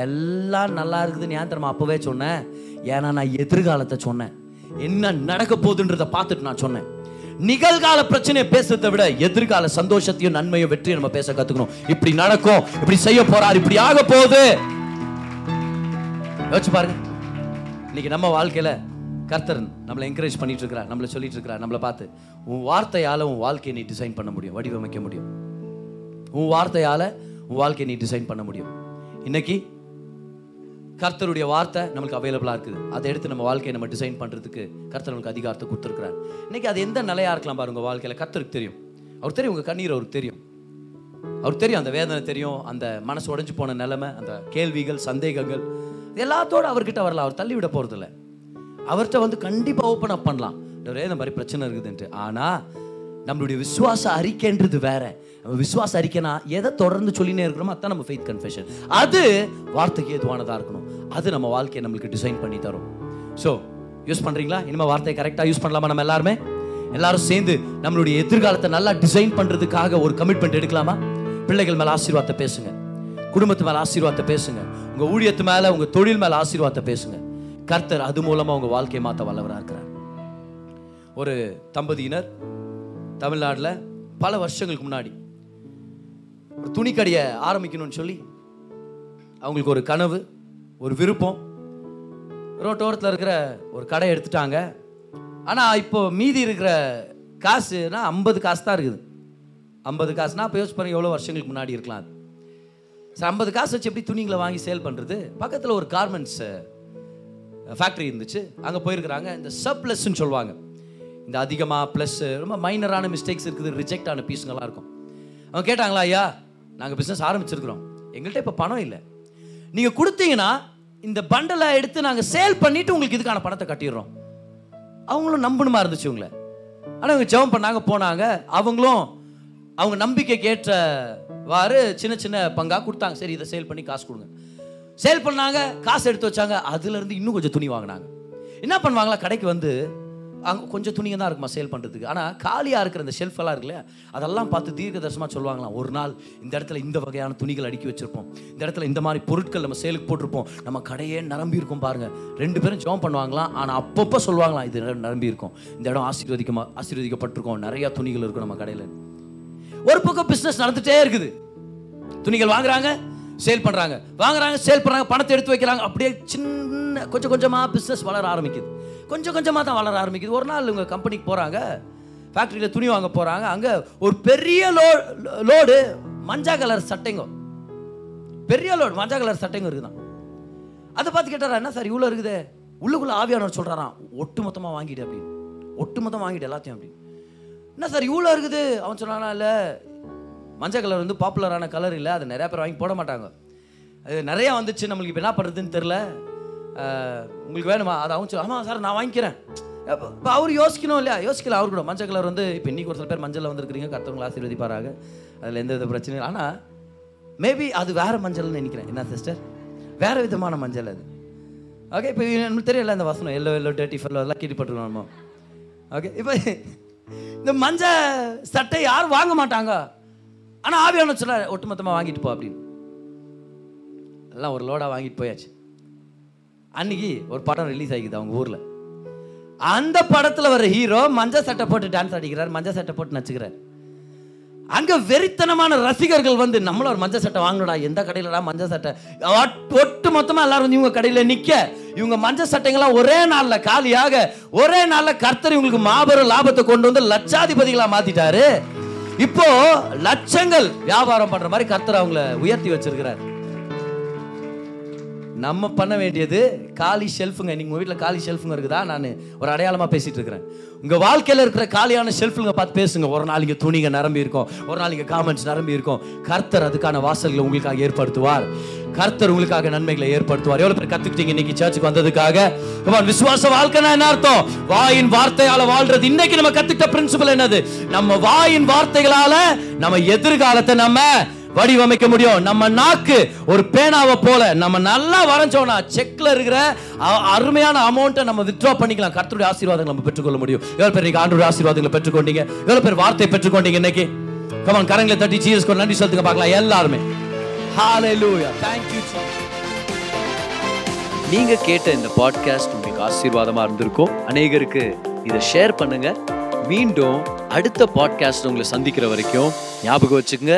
எல்லாம் நல்லா இருக்குதுன்னு ஏன் தரமா அப்போவே சொன்னேன்? ஏன்னா நான் எதிர்காலத்தை சொன்னேன். என்ன நடக்க போகுதுன்றதை பார்த்துட்டு நான் சொன்னேன். நிகழ்கால பிரச்சனையை பேசுறதை விட எதிர்கால சந்தோஷத்தையும் நன்மையும் வெற்றியும் நம்ம பேச கத்துக்கணும். இப்படி நடக்கும் இப்படி செய்ய போறார் இப்படி ஆக போகுது. யோசிச்சு பாருங்க. இன்னைக்கு நம்ம வாழ்க்கையில கர்த்தர் நம்மளை என்கரேஜ் பண்ணிட்டு இருக்கிறார் நம்மளை சொல்லிட்டு இருக்கிறார் நம்மளை பார்த்து உன் வார்த்தையால உன் வாழ்க்கையை நீ டிசைன் பண்ண முடியும் வடிவமைக்க முடியும். உன் வார்த்தையால உன் வாழ்க்கையை நீ டிசைன் பண்ண முடியும். இன்னைக்கு கர்த்தருடைய வார்த்தை நமக்கு அவைலபிளாக இருக்குது. அதை எடுத்து நம்ம வாழ்க்கையை நம்ம டிசைன் பண்ணுறதுக்கு கர்த்தர் நமக்கு அதிகாரத்தை கொடுத்துருக்குறாரு. இன்னைக்கு அது எந்த நிலையாக இருக்கலாம் பாருங்க உங்கள் வாழ்க்கையில் கர்த்தருக்கு தெரியும். அவர் தெரியும் உங்கள் கண்ணீர் அவருக்கு தெரியும். அவருக்கு தெரியும் அந்த வேதனை தெரியும் அந்த மனசு உடஞ்சி போன நிலைமை அந்த கேள்விகள் சந்தேகங்கள் எல்லாத்தோடு அவர்கிட்ட வரலாம். அவர் தள்ளிவிட போகிறதில்ல அவர்கிட்ட வந்து கண்டிப்பாக ஓப்பன் அப் பண்ணலாம். ஒரே இந்த மாதிரி பிரச்சனை இருக்குதுன்ட்டு. ஆனால் நம்மளுடைய விசுவாச அறிக்கைன்றது வேற. நம்ம விசுவாச அறிக்கைனா எதை தொடர்ந்து சொல்லினே இருக்கிறோமோ அதான் நம்ம ஃபெய்த் கன்ஃபெஷன் அது வார்த்தைக்கு ஏதுவானதாக இருக்கணும். அது நம்ம வாழ்க்கையை நம்மளுக்கு டிசைன் பண்ணி தரும். ஸோ யூஸ் பண்ணுறீங்களா இனிமேல் வார்த்தையை கரெக்டாக யூஸ் பண்ணலாமா நம்ம எல்லாருமே? எல்லாரும் சேர்ந்து நம்மளுடைய எதிர்காலத்தை நல்லா டிசைன் பண்ணுறதுக்காக ஒரு கமிட்மெண்ட் எடுக்கலாமா? பிள்ளைகள் மேலே ஆசீர்வாதத்தை பேசுங்க. குடும்பத்து மேலே ஆசீர்வாதத்தை பேசுங்க. உங்கள் ஊழியத்து மேலே உங்கள் தொழில் மேலே ஆசீர்வாதத்தை பேசுங்க. கர்த்தர் அது மூலமாக உங்கள் வாழ்க்கையை மாற்ற வல்லவராக இருக்கிறார். ஒரு தம்பதியினர் தமிழ்நாட்டில் பல வருஷங்களுக்கு முன்னாடி ஒரு துணிக்கடையை ஆரம்பிக்கணும்னு சொல்லி அவங்களுக்கு ஒரு கனவு ஒரு விருப்பம். ரோட்டோரத்தில் இருக்கிற ஒரு கடை எடுத்துட்டாங்க. ஆனால் இப்போ மீதி இருக்கிற காசுனா ஐம்பது காசு தான் இருக்குது. ஐம்பது காசுனா அப்போ யோசிச்சு பாருங்கள் எவ்வளோ வருஷங்களுக்கு முன்னாடி இருக்கலாம் அது. சரி ஐம்பது காசு வச்சு எப்படி துணிங்களை வாங்கி சேல் பண்ணுறது பக்கத்தில் ஒரு கார்மெண்ட்ஸ் ஃபேக்ட்ரி இருந்துச்சு. அங்கே போயிருக்கிறாங்க. இந்த சப்ளஸ்ன்னு சொல்லுவாங்க. இந்த அதிகமாக ப்ளஸ் ரொம்ப மைனரான மிஸ்டேக்ஸ் இருக்குது ரிஜெக்ட் ஆன பீஸுங்கெல்லாம் இருக்கும். அவங்க கேட்டாங்களா ஐயா நாங்கள் பிஸ்னஸ் ஆரம்பிச்சிருக்கிறோம். எங்கள்கிட்ட இப்போ பணம் இல்லை. நீங்கள் கொடுத்தீங்கன்னா இந்த பண்டலை எடுத்து நாங்கள் சேல் பண்ணிவிட்டு உங்களுக்கு இதுக்கான பணத்தை கட்டிடுறோம். அவங்களும் நம்பணுமா இருந்துச்சு உங்களை. ஆனால் அவங்க ஜெபம் பண்ணாங்க போனாங்க. அவங்களும் அவங்க நம்பிக்கைக்கு ஏற்றவாறு சின்ன சின்ன பங்காக கொடுத்தாங்க. சரி இதை சேல் பண்ணி காசு கொடுங்க. சேல் பண்ணாங்க காசு எடுத்து வச்சாங்க. அதுலேருந்து இன்னும் கொஞ்சம் துணி வாங்கினாங்க. என்ன பண்ணுவாங்களா? கடைக்கு வந்து அங்கே கொஞ்சம் துணிங்க தான் இருக்குமா சேல் பண்ணுறதுக்கு ஆனால் காலியாக இருக்கிற இந்த ஷெல்ஃபெல்லாம் இருக்குல்ல அதெல்லாம் பார்த்து தீர்க்க தரிசனமாக சொல்லுவாங்களாம். ஒரு நாள் இந்த இடத்துல இந்த வகையான துணிகள் அடுக்கி வச்சுருப்போம். இந்த இடத்துல இந்த மாதிரி பொருட்கள் நம்ம சேலுக்கு போட்டிருப்போம். நம்ம கடையே நிரம்பி இருக்கும் பாருங்கள் ரெண்டு பேரும் ஜெபம் பண்ணுவாங்களாம். ஆனால் அப்பப்போ சொல்லுவாங்களாம் இது நிரம்பி இருக்கும். இந்த இடம் ஆசீர்வதிக்கமா ஆசீர்வதிக்கப்பட்டிருக்கோம். நிறையா துணிகள் இருக்கும் நம்ம கடையில். ஒரு பக்கம் பிஸ்னஸ் நடந்துகிட்டே இருக்குது. துணிகள் வாங்குறாங்க. சேல் பண்ணுறாங்க வாங்குறாங்க சேல் பண்ணுறாங்க பணத்தை எடுத்து வைக்கிறாங்க. அப்படியே சின்ன கொஞ்சம் கொஞ்சமாக பிஸ்னஸ் வளர ஆரம்பிக்குது. கொஞ்சம் கொஞ்சமாக தான் வளர ஆரம்பிக்குது. ஒரு நாள் இவங்க கம்பெனிக்கு போகிறாங்க ஃபேக்ட்ரியில் துணி வாங்க போகிறாங்க அங்கே ஒரு பெரிய லோ லோடு மஞ்சா கலர் சட்டைங்க. பெரிய லோடு மஞ்சா கலர் சட்டைங்க இருக்குதான். அதை பார்த்து கேட்டாரா என்ன சார் இவ்வளோ இருக்குது? உள்ளுக்குள்ளே ஆவியானவர் சொல்கிறாராம் ஒட்டு மொத்தமாக வாங்கிட்டு அப்படின்னு. ஒட்டு மொத்தம் வாங்கிட்டு எல்லாத்தையும் அப்படின்னு. என்ன சார் இவ்வளோ இருக்குது? அவன் சொன்னானா இல்லை மஞ்சள் கலர் வந்து பாப்புலரான கலர் இல்லை அது நிறையா பேர் வாங்கி போட மாட்டாங்க. அது நிறையா வந்துச்சு நம்மளுக்கு இப்போ என்ன பண்ணுறதுன்னு தெரில உங்களுக்கு வேணுமா? அதை அவங்க சொல்லு ஆமாம் சார் நான் வாங்கிக்கிறேன். இப்போ அவர் யோசிக்கணும் இல்லையா? யோசிக்கல அவர் கூட. மஞ்சள் கலர் வந்து இப்போ இன்னைக்கு ஒரு சில பேர் மஞ்சளில் வந்துருக்கிறீங்க கருத்தவங்களை ஆசீர்வதிப்பாராக. அதில் எந்த வித பிரச்சனையும் ஆனால் மேபி அது வேறு மஞ்சள்னு நினைக்கிறேன். என்ன சிஸ்டர் வேறு விதமான மஞ்சள் அது. ஓகே இப்போ நமக்கு தெரியல இந்த வசனம். எல்லோ எல்லோ டேட்டி ஃபெல்லோ அதெல்லாம் கேட்டுப்பட்டுருவோம் நம்ம. ஓகே இப்போ இந்த மஞ்சள் சட்டை யாரும் வாங்க மாட்டாங்க. ஆனால் ஆவியான சொல்ல ஒட்டுமொத்தமாக வாங்கிட்டு போ அப்படின்னு. எல்லாம் ஒரு லோடாக வாங்கிட்டு போயாச்சு. அன்னைக்கு ஒரு படம் ரிலீஸ் ஆகிக்குது அவங்க ஊரில். அந்த படத்தில் வர ஹீரோ மஞ்சள் சட்டை போட்டு டான்ஸ் ஆடிக்கிறார் மஞ்சள் சட்டை போட்டு நச்சுக்கிறார். அங்க வெறித்தனமான ரசிகர்கள் வந்து நம்மளும் ஒரு மஞ்சள் சட்டை வாங்கணும்டா எந்த கடையிலடா மஞ்சள் சட்டை? ஒட்டு மொத்தமா எல்லாரும் வந்து இவங்க கடையில நிக்க. இவங்க மஞ்சள் சட்டைங்களாம் ஒரே நாள்ல காலியாக ஒரே நாள்ல கர்த்தர் இவங்களுக்கு மாபெரும் லாபத்தை கொண்டு வந்து லட்சாதிபதிகளா மாத்திட்டாரு. இப்போ லட்சங்கள் வியாபாரம் பண்ற மாதிரி கர்த்தர் அவங்கள உயர்த்தி வச்சிருக்கிறார். நம்ம பண்ண வேண்டியது காலி ஷெல்ஃபுங்க நீங்கள் உங்கள் வீட்டில் காலி ஷெல்ஃபுங்க இருக்குதா? நான் ஒரு அடையாளமாக பேசிகிட்டு இருக்கிறேன். உங்கள் வாழ்க்கையில் இருக்கிற காலியான ஷெல்ஃபுங்க பார்த்து பேசுங்க. ஒரு நாள் துணிங்க நிரம்பி இருக்கும். ஒரு நாள் காமெண்ட்ஸ் நிரம்பி இருக்கும். கர்த்தர் அதுக்கான வாசல்களை உங்களுக்காக ஏற்படுத்துவார். கர்த்தர் உங்களுக்காக நன்மைகளை ஏற்படுத்துவார். எவ்வளோ பேர் கற்றுக்கிட்டீங்க இன்னைக்கு சர்ச்சுக்கு வந்ததுக்காக? Come விசுவாச வாழ்க்கைனா என்ன அர்த்தம்? வாயின் வார்த்தையால் வாழ்றது. இன்னைக்கு நம்ம கற்றுக்கிட்ட பிரின்சிபல் என்னது? நம்ம வாயின் வார்த்தைகளால் நம்ம எதிர்காலத்தை நம்ம வடிவமைக்க முடியும். நம்ம நாக்கு ஒரு பேனாவை போல. நம்ம நல்லா வரைஞ்சோம்னா செக்ல இருக்கிற அருமையான அமௌண்ட்டை நம்ம வித்ட்ரா பண்ணிக்கலாம். கர்த்தருடைய ஆசீர்வாதங்களை நம்ம பெற்றுக்கொள்ள முடியும். எவ்வளோ பேர் இன்னைக்கு ஆண்டோட ஆசீர்வாதங்களை பெற்றுக்கொண்டீங்க. எவ்வளோ பேர் வார்த்தை பெற்றுக்கொண்டீங்க இன்னைக்கு. கமான் கரங்களை தட்டி ஜீசஸ் நன்றி சொல்லுங்க பார்க்கலாம் எல்லாருமே. ஹalleluya thank you நீங்க கேட்ட இந்த பாட்காஸ்ட் உங்களுக்கு ஆசீர்வாதமா இருந்திருக்கும். அநேகருக்கு இதை ஷேர் பண்ணுங்க. மீண்டும் அடுத்த பாட்காஸ்ட் உங்களை சந்திக்கிற வரைக்கும் ஞாபகம் வச்சுக்கோங்க.